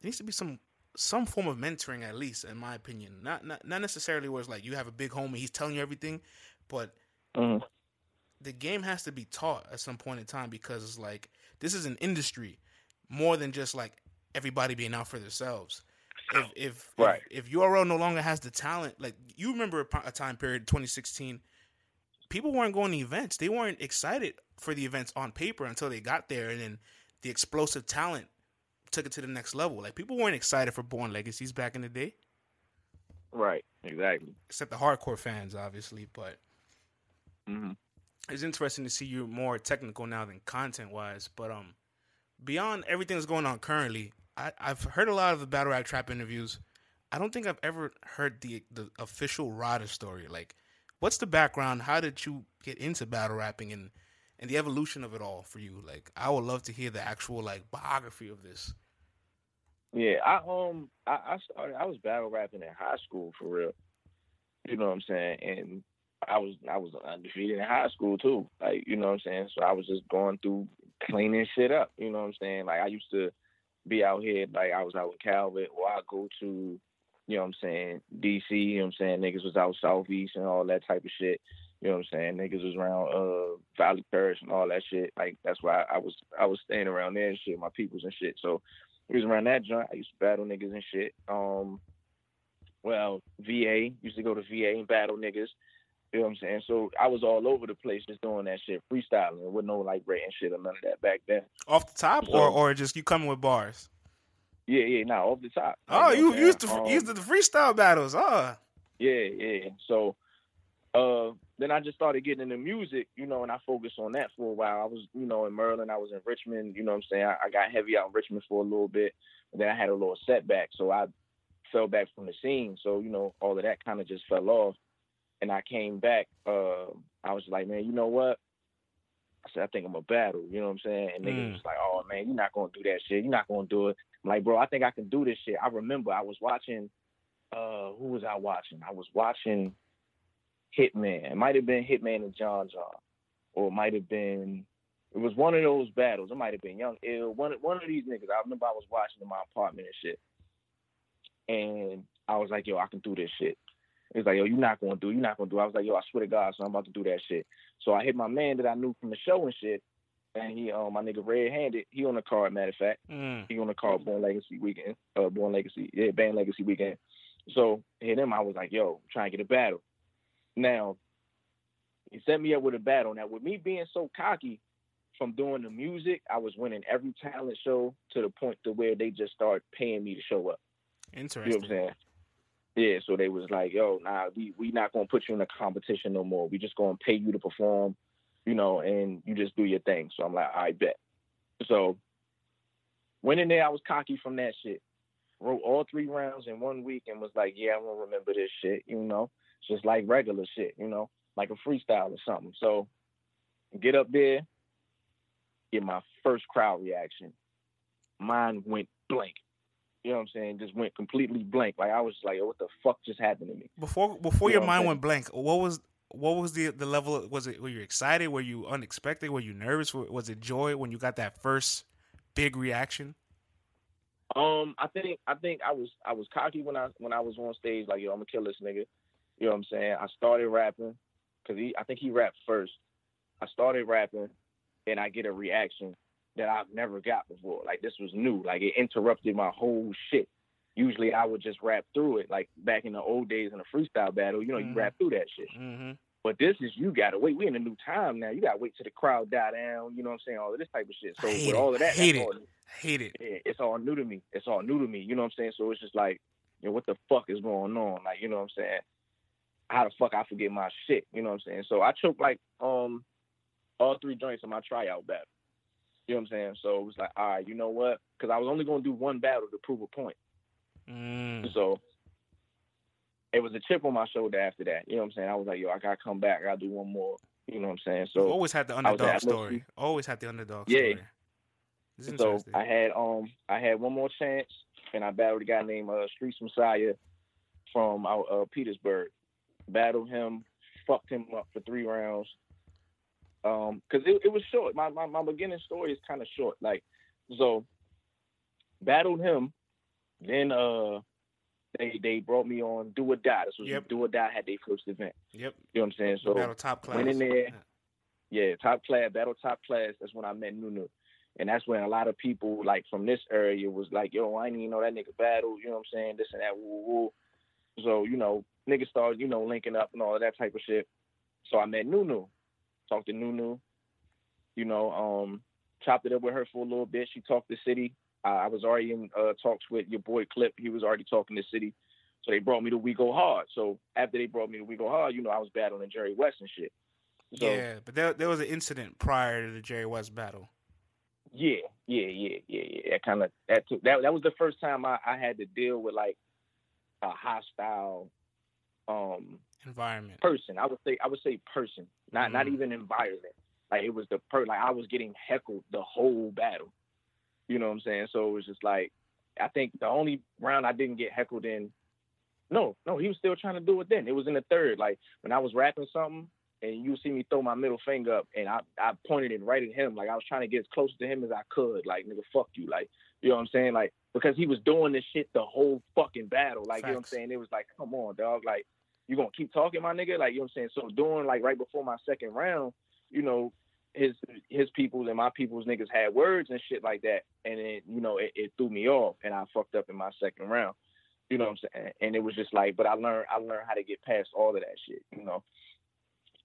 S1: there needs to be some some form of mentoring at least in my opinion not not, not necessarily where it's like you have a big homie he's telling you everything but mm. the game has to be taught at some point in time because it's like this is an industry more than just like everybody being out for themselves if if
S2: right.
S1: if, if URL no longer has the talent like you remember a, a time period 2016 people weren't going to events they weren't excited for the events on paper until they got there and then the explosive talent took it to the next level. Like people weren't excited for Born Legacies back in the day.
S2: Right. Exactly.
S1: Except the hardcore fans, obviously, but
S2: mm-hmm.
S1: it's interesting to see you more technical now than content wise. But um, beyond everything that's going on currently, I, I've heard a lot of the battle rap trap interviews. I don't think I've ever heard the the official Ryder story. Like, what's the background? How did you get into battle rapping and and the evolution of it all for you? Like, I would love to hear the actual like biography of this.
S2: Yeah, I um I, I started I was battle rapping in high school for real. You know what I'm saying? And I was I was undefeated in high school too. Like, you know what I'm saying? So I was just going through cleaning shit up. You know what I'm saying? Like I used to be out here like I was out with Calvert or I go to, you know what I'm saying, DC, you know what I'm saying? Niggas was out southeast and all that type of shit. You know what I'm saying? Niggas was around uh Valley Parish and all that shit. Like that's why I was I was staying around there and shit, my peoples and shit. So it was around that joint. I used to battle niggas and shit. Um well, VA, used to go to VA and battle niggas. You know what I'm saying? So I was all over the place just doing that shit, freestyling with no like writing shit or none of that back then.
S1: Off the top so, or or just you coming with bars?
S2: Yeah, yeah, nah, off the top.
S1: Oh, you, you used to um, used to the freestyle battles, oh.
S2: Yeah, yeah. So uh then I just started getting into music, you know, and I focused on that for a while. I was, you know, in Maryland, I was in Richmond, you know what I'm saying? I, I got heavy out in Richmond for a little bit, and then I had a little setback. So I fell back from the scene. So, you know, all of that kind of just fell off. And I came back, uh, I was like, man, you know what? I said, I think I'm a battle, you know what I'm saying? And niggas mm. was like, oh man, you're not gonna do that shit. You're not gonna do it. I'm like, bro, I think I can do this shit. I remember I was watching uh who was I watching? I was watching Hitman. It might have been Hitman and John John, or it might have been. It was one of those battles. It might have been Young Ill. One one of these niggas. I remember I was watching in my apartment and shit. and I was like, yo, I can do this shit. He's like, yo, you're not gonna do, you're not gonna do. I was like, yo, I swear to God, so I'm about to do that shit. So I hit my man that I knew from the show and shit, and he, um, my nigga Red Handed, he on the card. Matter of fact,
S1: Mm.
S2: he on the card Born Legacy weekend, uh, Born Legacy, yeah, Band Legacy weekend. So hit him. I was like, yo, trying to get a battle. Now he set me up with a battle. Now with me being so cocky from doing the music, I was winning every talent show to the point to where they just started paying me to show up. You know what
S1: Interesting.
S2: I'm saying? Yeah, so they was like, yo, nah, we we not gonna put you in a competition no more. We just gonna pay you to perform, you know, and you just do your thing. So I'm like, I bet. So went in there, I was cocky from that shit. Wrote all three rounds in one week and was like, yeah, I'm gonna remember this shit, you know. Just like regular shit, you know, like a freestyle or something. So get up there, get my first crowd reaction. Mine went blank. You know what I'm saying? Just went completely blank. Like I was like, what the fuck just happened to me?
S1: Before before
S2: You
S1: your
S2: know what I'm
S1: mind went blank, what was what was the the level? Was it were you excited? Were you unexpected? Were you nervous? Wa- Was it joy when you got that first big reaction?
S2: Um, I think I think I was I was cocky when I when I was on stage, like yo, I'm gonna kill this nigga. You know what I'm saying? I started rapping because he I think he rapped first. I started rapping, and I get a reaction that I've never got before. Like this was new. Like it interrupted my whole shit. Usually I would just rap through it, like back in the old days in a freestyle battle. You know,
S1: Mhm.
S2: you rap through that shit.
S1: Mm-hmm.
S2: But this is you gotta wait. We in a new time now. You gotta wait till the crowd die down. You know what I'm saying? All of this type of shit. So with
S1: it.
S2: all of
S1: I
S2: that,
S1: hate it. Hate it.
S2: yeah, it's all new to me. It's all new to me. You know what I'm saying? So it's just like, you know, what the fuck is going on? Like, you know what I'm saying? How the fuck I forget my shit? You know what I'm saying? So I took like um all three joints in my tryout battle. You know what I'm saying? So it was like, all right, you know what? Because I was only gonna do one battle to prove a point.
S1: Mm.
S2: So it was a chip on my shoulder after that. You know what I'm saying? I was like, yo, I gotta come back. I gotta do one more. You know what I'm saying?
S1: You
S2: So
S1: always had the underdog
S2: at
S1: story. Always had the underdog
S2: Yeah.
S1: story.
S2: So. I had um I had one more chance, and I battled a guy named uh, Streets Messiah from out uh, Petersburg. Battled him, fucked him up for three rounds. Um, cause it, it was short. My, my my beginning story is kind of short. Like, so battled him, then uh they they brought me on Do or Die. This was
S1: Yep.
S2: Do or Die had their first event.
S1: yep.
S2: You know what I'm saying? So
S1: Battle top class.
S2: went in there. yeah, top class, battle top class. That's when I met Nunu. And that's when a lot of people like from this area was like, yo, I didn't even know that nigga battle, you know what I'm saying? This and that, woo woo. So, you know, niggas started, you know, linking up and all of that type of shit. So I met Nunu. Talked to Nunu, you know, um, chopped it up with her for a little bit. She talked to City. Uh, I was already in uh, talks with your boy Clip. He was already talking to City. So they brought me to We Go Hard. So after they brought me to We Go Hard, you know, I was battling Jerry West and shit. So
S1: yeah, but there there was an incident prior to the Jerry West battle.
S2: Yeah, yeah, yeah, yeah, yeah. That kind of that took that that was the first time I, I had to deal with like a hostile um
S1: Environment.
S2: person. I would say I would say person, not not
S1: Mm.
S2: even environment. Like it was the per like I was getting heckled the whole battle. You know what I'm saying? So it was just like I think the only round I didn't get heckled in. No, no, he was still trying to do it then. It was in the third. Like when I was rapping something and you see me throw my middle finger up and I, I pointed it right at him. Like I was trying to get as close to him as I could. Like, nigga, fuck you. Like, you know what I'm saying? Like, because he was doing this shit the whole fucking battle. Like, you know what I'm saying? It was like, come on, dog. Like, you gonna keep talking, my nigga? Like, you know what I'm saying? So doing like right before my second round, you know, his his peoples and my people's niggas had words and shit like that. And then, you know, it, it threw me off and I fucked up in my second round. You know what I'm saying? And it was just like, but I learned I learned how to get past all of that shit, you know.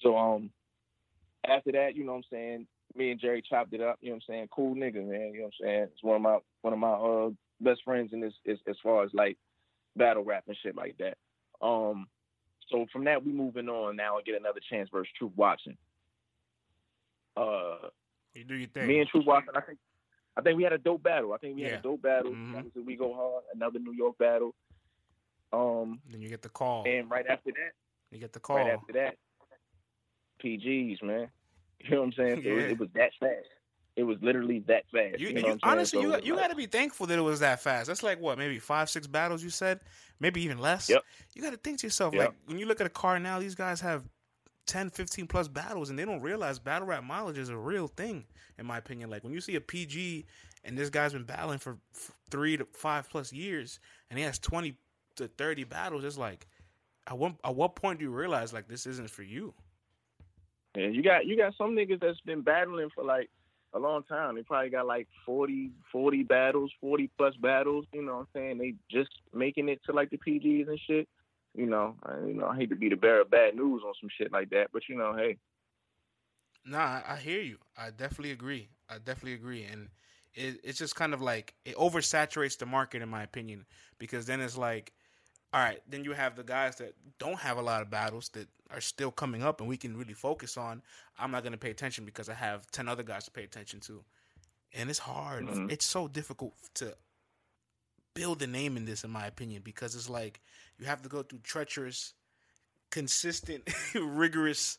S2: So um after that, you know what I'm saying, me and Jerry chopped it up, you know what I'm saying? Cool nigga, man, you know what I'm saying? It's one of my one of my uh best friends in this is as far as like battle rap and shit like that. Um so from that we moving on now and get another chance versus Truth Watson. Uh
S1: You do your thing.
S2: me and Truth Watson, I think I think we had a dope battle. I think we
S1: Yeah.
S2: had a dope battle.
S1: Mhm.
S2: That was a We Go Hard, another New York battle. Um
S1: then you get the call.
S2: and right after that
S1: you get the call.
S2: right after that, PGs, man. You know what I'm saying? So it, [laughs] it was that fast. It was literally that fast.
S1: You,
S2: You, know
S1: you-
S2: what I'm saying?
S1: honestly,
S2: So
S1: you got, you got to be thankful that it was that fast. That's like what, maybe five, six battles you said, maybe even less.
S2: Yep.
S1: You got to think to yourself,
S2: Yep.
S1: like when you look at a car now, these guys have 10, 15 plus battles, and they don't realize battle rap mileage is a real thing, in my opinion. Like when you see a PG and this guy's been battling for f- three to five plus years, and he has twenty to thirty battles, it's like, at what at what point do you realize like this isn't for you?
S2: Yeah, you got you got some niggas that's been battling for like a long time. They probably got like 40, 40 battles, 40 plus battles. You know what I'm saying? They just making it to like the PGs and shit. You know, I, you know, I hate to be the bearer of bad news on some shit like that, but you know, hey.
S1: Nah, I, hear you. I definitely agree. I definitely agree, and it, it's just kind of like it oversaturates the market, in my opinion, because then it's like, all right, then you have the guys that don't have a lot of battles that are still coming up, and we can really focus on. I'm not going to pay attention because I have ten other guys to pay attention to, and it's hard. Mm-hmm. It's so difficult to build a name in this, in my opinion, because it's like you have to go through treacherous, consistent, [laughs] rigorous.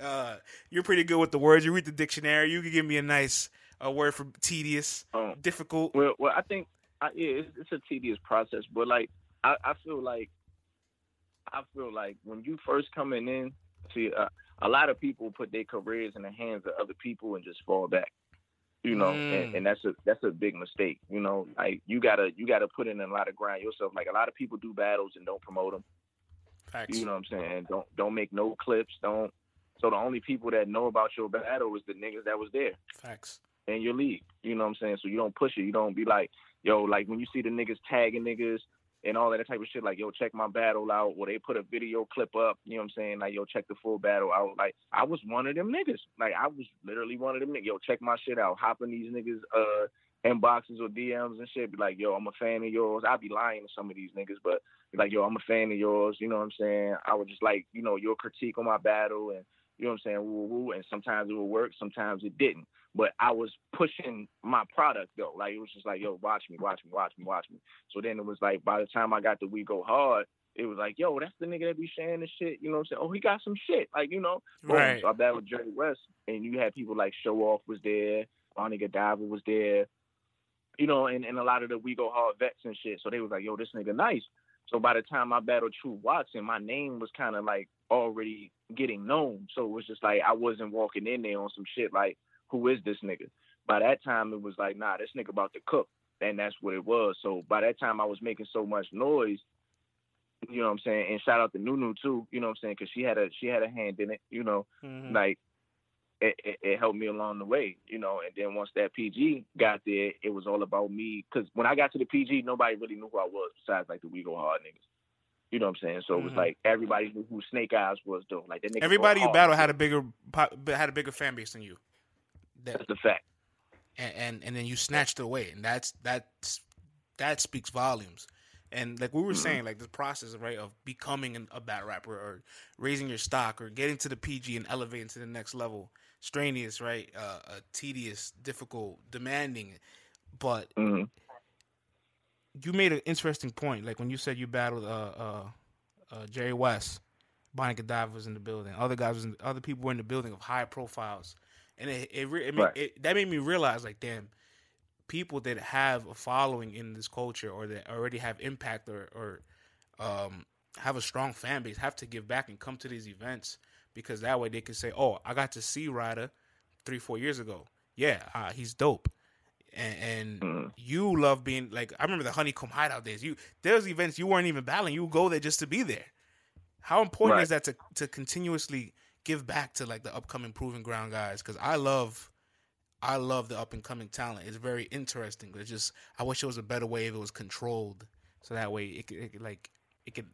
S1: Uh, you're pretty good with the words. You read the dictionary. You can give me a nice a word for tedious, um, difficult.
S2: Well, well, I think I, yeah, it's, it's, a tedious process, but like I, I, feel like I feel like when you first coming in, see, uh, a lot of people put their careers in the hands of other people and just fall back you know, mm. and, and, that's a that's a big mistake. You know, like you gotta you gotta put in a lot of grind yourself. Like a lot of people do battles and don't promote them. Facts. You know what I'm saying? Don't don't make no clips. Don't. So the only people that know about your battle is the niggas that was there.
S1: Facts.
S2: In your league, you know what I'm saying? So you don't push it. You don't be like, yo, like when you see the niggas tagging niggas and all that type of shit. Like, yo, check my battle out. Or they put a video clip up. You know what I'm saying? Like, yo, check the full battle out. Like, I was one of them niggas. Like, I was literally one of them niggas. Yo, check my shit out. Hopping these niggas uh inboxes or DMs and shit. Be like, yo, I'm a fan of yours. I'd be lying to some of these niggas, but like, yo, I'm a fan of yours. You know what I'm saying? I would just like, you know, your critique on my battle and you know what I'm saying? Woo woo. And sometimes it would work, sometimes it didn't. But I was pushing my product though. Like it was just like, yo, watch me, watch me, watch me, watch me. So then it was like by the time I got the We Go Hard, it was like, yo, that's the nigga that be sharing the shit. You know what I'm saying? Oh, he got some shit. Like, you know.
S1: Right.
S2: So I battled Jerry West and you had people like Show Off was there, Bonnie Godiva was there, you know, and, and a lot of the We Go Hard vets and shit. So they was like, yo, this nigga nice. So by the time I battled Truth Watson, my name was kind of like already getting known. So it was just like I wasn't walking in there on some shit like, who is this nigga? By that time, it was like, nah, this nigga about to cook. And that's what it was. So by that time, I was making so much noise. You know what I'm saying? And shout out to Nunu too. You know what I'm saying? Because she had a she had a hand in it. You know, mm-hmm. like it, it, it, helped me along the way. You know. And then once that PG got there, it was all about me. Because when I got to the PG, nobody really knew who I was besides like the We Go Hard niggas. You know what I'm saying? So mm-hmm. it was mm-hmm. like everybody knew who Snake Eyes was though. Like that
S1: Everybody you battle had a bigger had a bigger fan base than you.
S2: That, that's the fact.
S1: And, and and then you snatched it away, and that's that's that speaks volumes. And like we were mm-hmm. saying, like the process right of becoming a bad rapper or raising your stock or getting to the PG and elevating to the next level, strenuous, right? Uh, uh tedious, difficult, demanding, but mm-hmm. you made an interesting point. Like when you said you battled uh, uh, uh Jerry West, Bonnie Godiva was in the building, other guys was in, other people were in the building of high profiles and it it, it, right. it, that made me realize like damn people that have a following in this culture or that already have impact or or um, have a strong fan base have to give back and come to these events because that way they can say oh i got to see ryder three four years ago yeah uh, he's dope and, and mm. you love being like i remember the honeycomb hideout days you there's events you weren't even battling you go there just to be there how important right. is that to to continuously give back to like the upcoming proving ground guys because I love I love the up and coming talent. It's very interesting. It's just I wish it was a better way if it was controlled, so that way it could, it could like it could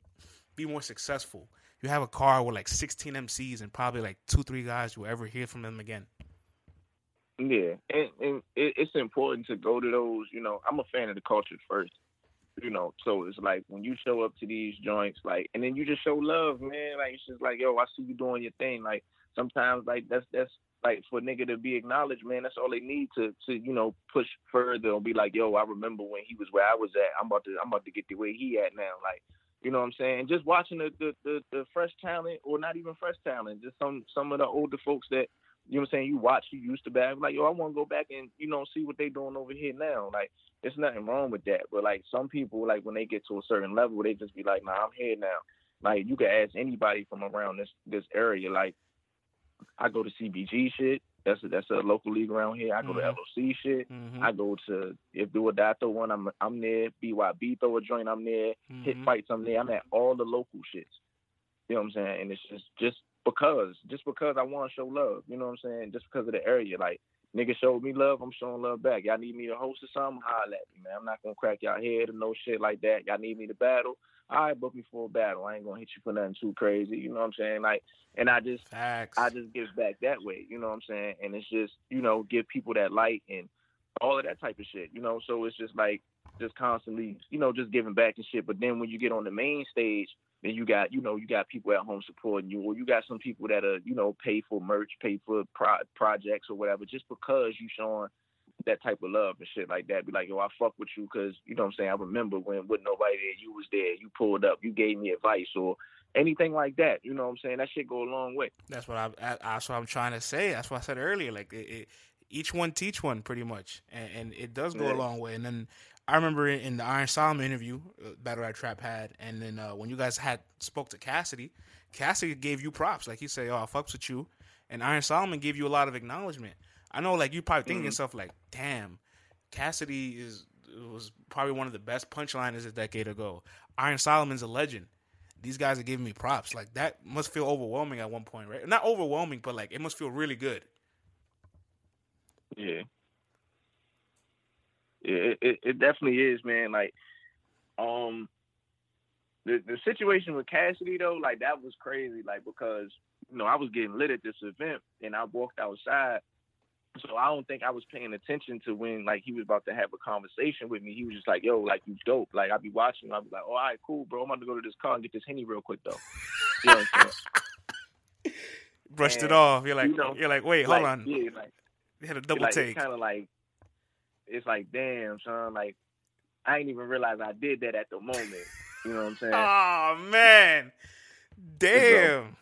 S1: be more successful. You have a car with like 16 MCs and probably like two three guys you'll ever hear from them again.
S2: Yeah, and, and it's important to go to those. You know, I'm a fan of the culture first you know, so it's like when you show up to these joints, like, and then you just show love, man. Like it's just like, yo, I see you doing your thing. Like sometimes, like that's that's like for a nigga to be acknowledged, man. That's all they need to to you know push further and be like, yo, I remember when he was where I was at. I'm about to I'm about to get the way he at now. Like, you know what I'm saying? Just watching the the the, the fresh talent, or not even fresh talent, just some some of the older folks that you know what I'm saying? You watch, you used to back, like, yo, I want to go back and, you know, see what they doing over here now. Like, there's nothing wrong with that. But, like, some people, like, when they get to a certain level, they just be like, nah, I'm here now. Like, you can ask anybody from around this this area. Like, I go to CBG shit. That's a, that's a local league around here. I go
S1: Mhm.
S2: to LOC shit.
S1: Mm-hmm.
S2: I go to if Do or Die throw one. I'm I'm there. BYB throw a joint. I'm there. Hit
S1: Mhm.
S2: fights. I'm there. I'm at all the local shits. You know what I'm saying? And it's just just because just because I want to show love. You know what I'm saying? Just because of the area. Like niggas showed me love. I'm showing love back. Y'all need me to host or something? Holla at me, man. I'm not gonna crack y'all head or no shit like that. Y'all need me to battle. All right, book me for a battle. I ain't gonna hit you for nothing too crazy. You know what I'm saying? Like, and I just
S1: Facts.
S2: I just give back that way, you know what I'm saying? And it's just, you know, give people that light and all of that type of shit, you know. So it's just like just constantly, you know, just giving back and shit. But then when you get on the main stage, then you got, you know, you got people at home supporting you, or you got some people that are, you know, pay for merch, pay for pro- projects or whatever, just because you showing that type of love and shit like that. Be like, yo, I fuck with you because you know what I'm saying. I remember when with nobody there, you was there, you pulled up, you gave me advice or anything like that. You know what I'm saying? That shit go a long way.
S1: That's what I, I. That's what I'm trying to say. That's what I said earlier. Like it, it, each one teach one, pretty much, and, and it does go
S2: Yeah.
S1: a long way. And then I remember in, the Iron Solomon interview, uh, Battle Rap Trap had, and then uh, when you guys had spoke to Cassidy, Cassidy gave you props. Like he said, "Oh, I fucks with you," and Iron Solomon gave you a lot of acknowledgement. I know, like you probably thinking to
S2: Mhm.
S1: yourself, like, "Damn, Cassidy is was probably one of the best punchliners a decade ago. Iron Solomon's a legend." These guys are giving me props. Like that must feel overwhelming at one point, right? Not overwhelming, but like it must feel really good.
S2: Yeah. Yeah, it, it, it definitely is, man. Like, um, the the situation with Cassidy though, like that was crazy. Like because you know I was getting lit at this event and I walked outside, so I don't think I was paying attention to when like he was about to have a conversation with me. He was just like, "Yo, like you dope." Like I'd be watching, I'd be like, "Oh, all right, cool, bro. I'm about to go to this car and get this henny real quick though." You know what I'm saying? [laughs]
S1: Brushed it off. You're like,
S2: you know,
S1: you're like, wait,
S2: Like,
S1: hold on.
S2: Yeah, like
S1: You had a double
S2: like,
S1: take.
S2: Kind of like it's like, damn, son. Like I ain't even realize I did that at the moment. You know what I'm saying? [laughs]
S1: Oh man, damn.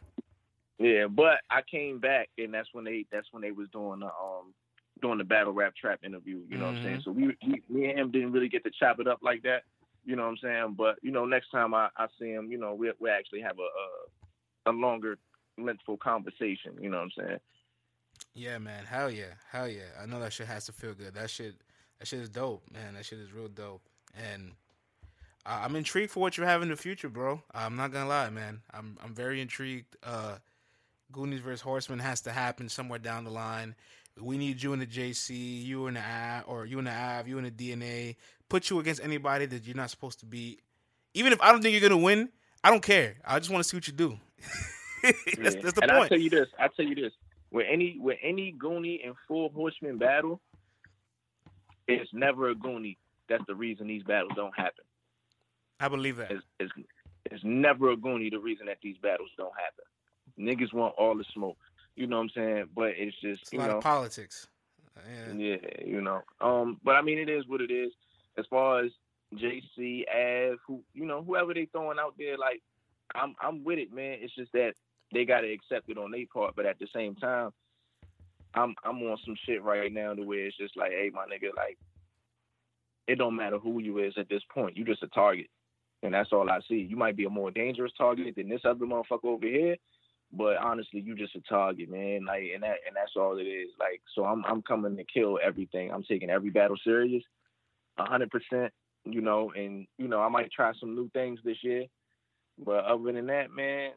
S2: Yeah, but I came back, and that's when they that's when they was doing the um doing the battle rap trap interview. You know what I'm saying? So we, we me and him didn't really get to chop it up like that. You know what I'm saying? But you know, next time I, I see him, you know, we we actually have a a, a longer, lengthful conversation. You know what I'm saying?
S1: Yeah, man. Hell yeah, hell yeah. I know that shit has to feel good. That shit, that shit is dope, man. That shit is real dope. And I- I'm intrigued for what you have in the future, bro. I'm not gonna lie, man. I'm I'm very intrigued. Uh, Goonies versus Horseman has to happen somewhere down the line. We need you in the JC, you in the I, or you in the Av, you in the DNA. Put you against anybody that you're not supposed to beat. Even if I don't think you're gonna win, I don't care. I just want to see what you do. [laughs] that's,
S2: Yeah.
S1: that's the
S2: and I
S1: point.
S2: tell you this, I tell you this: with any with any Goonie and full horseman battle, it's never a Goonie. That's the reason these battles don't happen.
S1: I believe that.
S2: It's, it's, it's never a Goonie the reason that these battles don't happen. Niggas want all the smoke. You know what I'm saying? But it's just
S1: It's
S2: you know
S1: politics. Yeah.
S2: yeah, you know. Um, but I mean, it is what it is. As far as JC, Av, who you know, whoever they throwing out there, like I'm, I'm with it, man. It's just that they gotta accept it on their part, but at the same time, I'm, I'm on some shit right now to where it's just like, hey, my nigga, like, it don't matter who you is at this point. You just a target, and that's all I see. You might be a more dangerous target than this other motherfucker over here, but honestly, you just a target, man. Like, and that and that's all it is. Like, so I'm I'm coming to kill everything. I'm taking every battle serious, hundred percent. You know, and you know, I might try some new things this year, but other than that, man,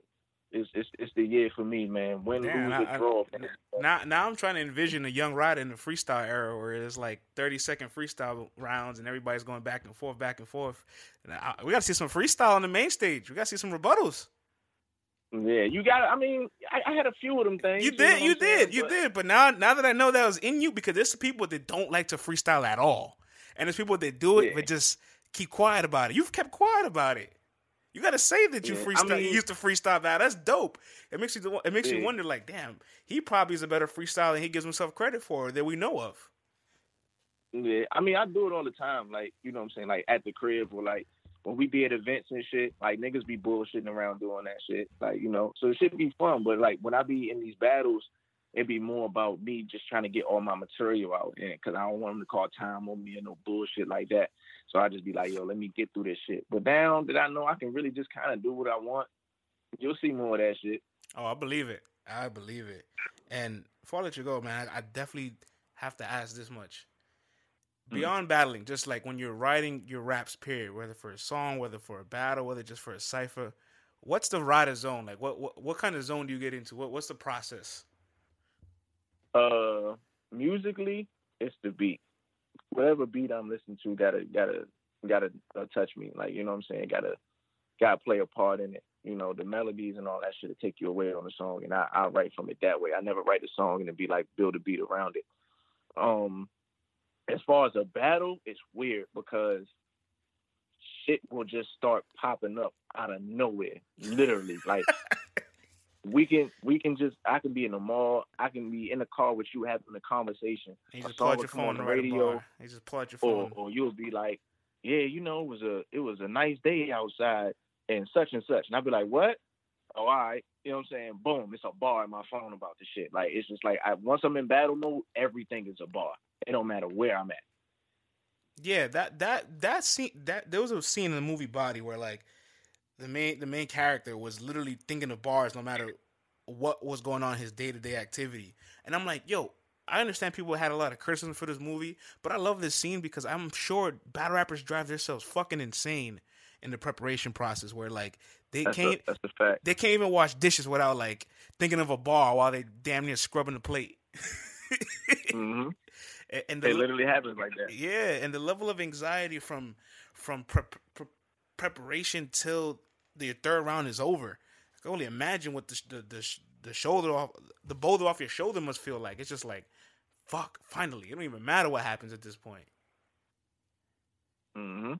S2: it's it's it's the year for me, man. Win,
S1: Damn,
S2: lose,
S1: I-
S2: draw. man.
S1: Now, now I'm trying to envision a young Ryder in the freestyle era where it's like 30 second freestyle rounds and everybody's going back and forth, back and forth. And I, we got to see some freestyle on the main stage. We got to see some rebuttals.
S2: Yeah, you got. I mean, I, I had a few of them things.
S1: You
S2: know
S1: did, you
S2: I'm saying?
S1: did, you
S2: But-
S1: did. But now, now that I know that was in you, because there's people that don't like to freestyle at all, and there's people that do it
S2: Yeah.
S1: but just keep quiet about it. You've kept quiet about it. You got to say that you
S2: Yeah, I
S1: freestyle. you used to freestyle that. That's dope. It makes you. It makes you wonder. Like, damn, he probably is a better freestyler than he gives himself credit for that we know of.
S2: Yeah, I mean, I do it all the time. Like, you know what I'm saying? Like, at the crib or like when we be at events and shit, like, niggas be bullshitting around doing that shit. Like, you know, so it should be fun. But, like, when I be in these battles, it'd be more about me just trying to get all my material out. And because I don't want them to call time on me and no bullshit like that. So I just be like, yo, let me get through this shit. But now that I know I can really just kind of do what I want, you'll see more of that shit.
S1: Oh, I believe it. I believe it. And before I let you go, man, I definitely have to ask this much. Mm. Beyond battling, just like when you're writing your raps, period, whether for a song, whether for a battle, whether just for a cipher, what's the writer zone? Like, what what, what kind of zone do you get into? What what's the process?
S2: Uh, musically, it's the beat. Whatever beat I'm listening to, gotta gotta gotta uh, touch me. Like you know what I'm saying? Gotta gotta play a part in it. You know, the melodies and all that shit to take you away on the song, and I I write from it that way. I never write a song and then be like build a beat around it. Um, as far as a battle, it's weird because shit will just start popping up out of nowhere, literally. like [laughs] we can we can just I can be in the mall, I can be in the car with you having a conversation.
S1: You just plug your phone on the radio. You just plug your phone.
S2: Or, or you'll be like, yeah, you know, it was a it was a nice day outside and such and such. And I'll be like, what? Oh, all right. You know what I'm saying? Boom, it's a bar in my phone about the shit. Like it's just like I, once I'm in battle mode, everything is a bar. It don't matter where I'm at.
S1: Yeah, that that that scene that there was a scene in the movie Bodied where like the main the main character was literally thinking of bars no matter what was going on in his day to day activity. And I'm like, yo, I understand people had a lot of criticism for this movie, but I love this scene because I'm sure battle rappers drive themselves fucking insane in the preparation process where like they
S2: that's
S1: can't
S2: a, that's a fact.
S1: they can't even wash dishes without like thinking of a bar while they damn near scrubbing the plate. [laughs]
S2: mm-hmm. And the, it literally happens like that.
S1: Yeah, and the level of anxiety from from pre- pre- preparation till the third round is over. I can only imagine what the the the, the shoulder off the boulder off your shoulder must feel like. It's just like fuck, finally. It don't even matter what happens at this point.
S2: Mm-hmm.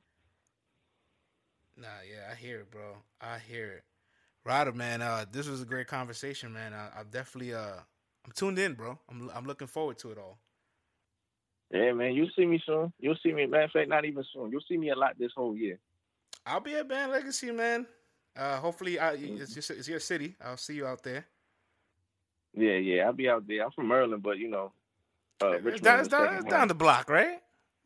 S1: Nah, yeah, I hear it, bro. I hear it. Ryder, man, uh, this was a great conversation, man. I, I definitely uh I'm tuned in, bro. I'm I'm looking forward to it all.
S2: Yeah, man, you'll see me soon. You'll see me. Matter of fact, not even soon. You'll see me a lot this whole year.
S1: I'll be at Band Legacy, man. Uh, hopefully, I, it's, just, it's your city. I'll see you out there.
S2: Yeah, yeah, I'll be out there. I'm from Maryland, but you know,
S1: uh, it's down, down, down the block, right?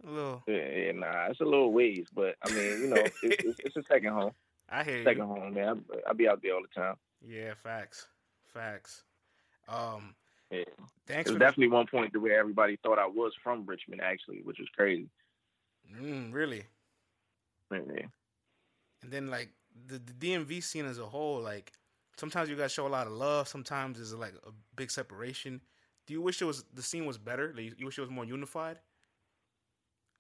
S2: A little. Yeah, yeah, nah, it's a little ways, but I mean, you know, it's, it's, it's, a second home. [laughs]
S1: I hear
S2: second
S1: you.
S2: home, man. I, will be out there all the time.
S1: Yeah, facts, facts. Um,
S2: yeah. Thanks. There's definitely the... one point to where everybody thought I was from Richmond, actually, which was crazy.
S1: Mm, really?
S2: Yeah.
S1: And then like the, the DMV scene as a whole, like sometimes you guys show a lot of love. Sometimes there's like a big separation. Do you wish it was the scene was better? Like, you wish it was more unified?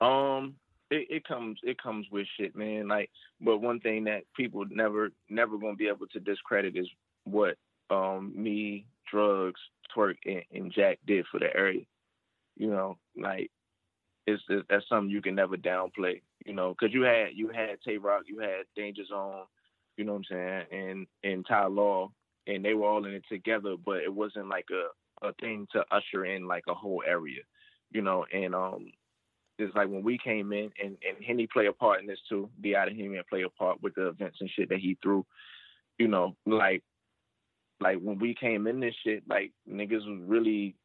S2: Um, it, it comes it comes with shit, man. Like, but one thing that people never never gonna be able to discredit is what um me, drugs, twerk, and, and Jack did for the area. You know, like it's, it's that's something you can never downplay. You know, because you had you had Tay Roc, you had Danger Zone, you know what I'm saying, and and Ty Law, and they were all in it together, but it wasn't like a a thing to usher in like a whole area, you know. And um, it's like when we came in, and and Henny play a part in this too. The out of him play a part with the events and shit that he threw, you know. Like like when we came in this shit, like niggas was really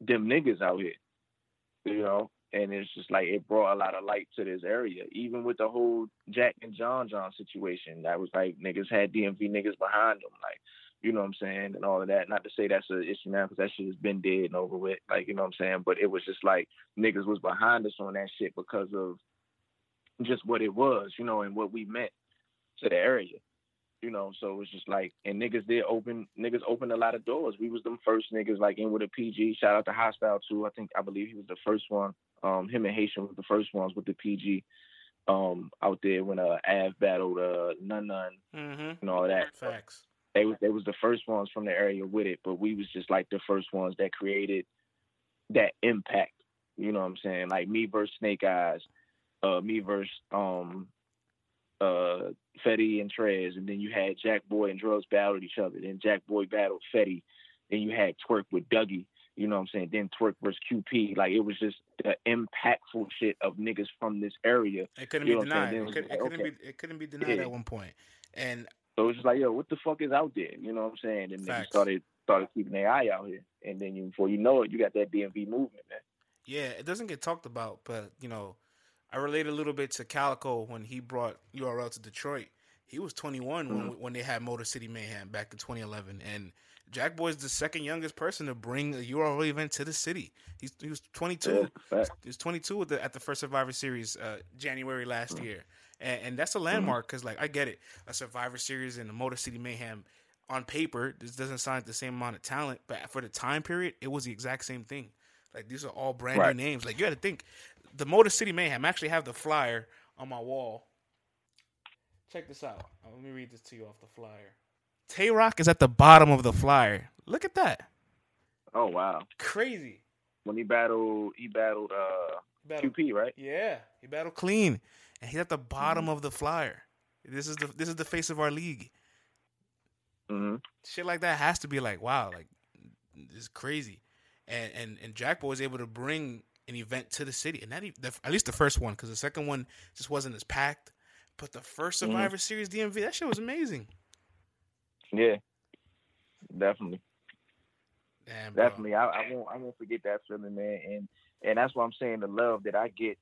S2: them niggas out here, you know. And it's just like it brought a lot of light to this area. Even with the whole Jack and John John situation, that was like niggas had DMV niggas behind them. Like you know what I'm saying, and all of that. Not to say that's an issue now, because that shit has been dead and over with. Like, you know what I'm saying? But it was just like niggas was behind us on that shit because of just what it was, you know, and what we meant to the area. You know, so it was just like, and niggas did open, niggas opened a lot of doors. We was them first niggas like in with a PG. Shout out to Hostile too. I think I believe he was the first one. Um, him and Haitian was the first ones with the PG. Um, out there when uh Av battled uh Nun Nun
S1: mm-hmm.
S2: and all that.
S1: Facts
S2: they was they was the first ones from the area with it, but we was just like the first ones that created that impact. You know what I'm saying? Like me versus Snake Eyes, uh, me versus um, uh, Fetty and Trez, and then you had Jack Boy and Drugs battled each other. Then Jack Boy battled Fetty. Then you had Twerk with Dougie. You know what I'm saying? Then Twerk versus QP. Like it was just the impactful shit of niggas from this area.
S1: It couldn't
S2: you
S1: be denied. It, could, not okay. be. It couldn't be denied yeah. at one point. And
S2: so it's just like, yo, what the fuck is out there? You know what I'm saying? And then you started started keeping their eye out here, and then you, before you know it, you got that DMV movement, man.
S1: Yeah, it doesn't get talked about, but you know, I relate a little bit to Calicoe when he brought URL to Detroit. He was 21 mm-hmm. when when they had Motor City Mayhem back in 2011, and Jack Boy's the second youngest person to bring a URL event to the city. He's he was 22.
S2: Yeah.
S1: He was 22 at the, at the first Survivor Series uh, January last
S2: Mm.
S1: year, and, and that's a landmark because like I get it, a Survivor Series and the Motor City Mayhem on paper this doesn't sound like the same amount of talent, but for the time period, it was the exact same thing. Like these are all brand
S2: Right.
S1: new names. Like you got to think, the Motor City Mayhem I actually have the flyer on my wall. Check this out. Uh, Let me read this to you off the flyer. Tay Roc is at the bottom of the flyer. Look at that.
S2: Oh wow.
S1: Crazy.
S2: When he battled, he battled uh
S1: Battle-
S2: QP, right?
S1: Yeah, he battled clean, and he's at the bottom of the flyer. This is the this is the face of our league.
S2: Mm-hmm.
S1: Shit like that has to be like, wow, like it's crazy. And and and Jack Boy was able to bring an event to the city, and that the, at least the first one, because the second one just wasn't as packed. But the first
S2: Mhm.
S1: Survivor Series DMV, that shit was amazing.
S2: Yeah. Definitely.
S1: Damn.
S2: Definitely. I, I won't I won't forget that feeling, man. And and that's what I'm saying, the love that I get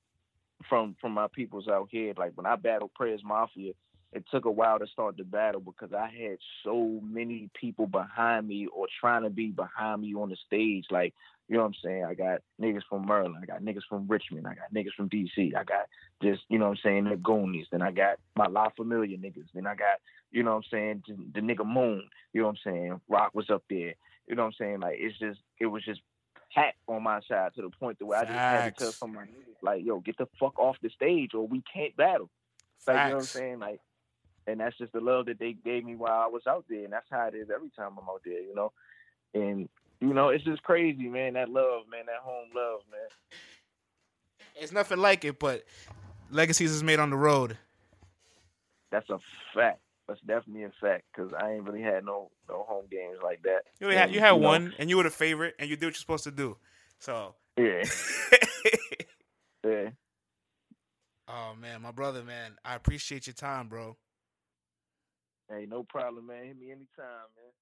S2: from from my peoples out here. Like when I battled Prayers Mafia, it took a while to start the battle because I had so many people behind me or trying to be behind me on the stage. Like, you know what I'm saying? I got niggas from Maryland, I got niggas from Richmond, I got niggas from DC, I got just, you know what I'm saying, the Goonies, then I got my La Familia niggas, then I got, you know what I'm saying, the, the nigga Moon, you know what I'm saying? Rock was up there. You know what I'm saying? Like it's just it was just packed on my side to the point that where I just had to tell
S1: Facts.
S2: some of my niggas, like, yo, get the fuck off the stage or we can't battle. Like, you know what I'm saying? Like and that's just the love that they gave me while I was out there. And that's how it is every time I'm out there, you know? And you know, it's just crazy, man, that love, man, that home love, man.
S1: It's nothing like it, but legacies is made on the road.
S2: That's a fact. That's definitely a fact because I ain't really had no no home games like that.
S1: You had you had
S2: know,
S1: one, and you were the favorite, and you did what you're supposed to do. So.
S2: Yeah, [laughs] yeah.
S1: oh man, my brother, man, I appreciate your time, bro.
S2: Hey, no problem, man. Hit me anytime, man.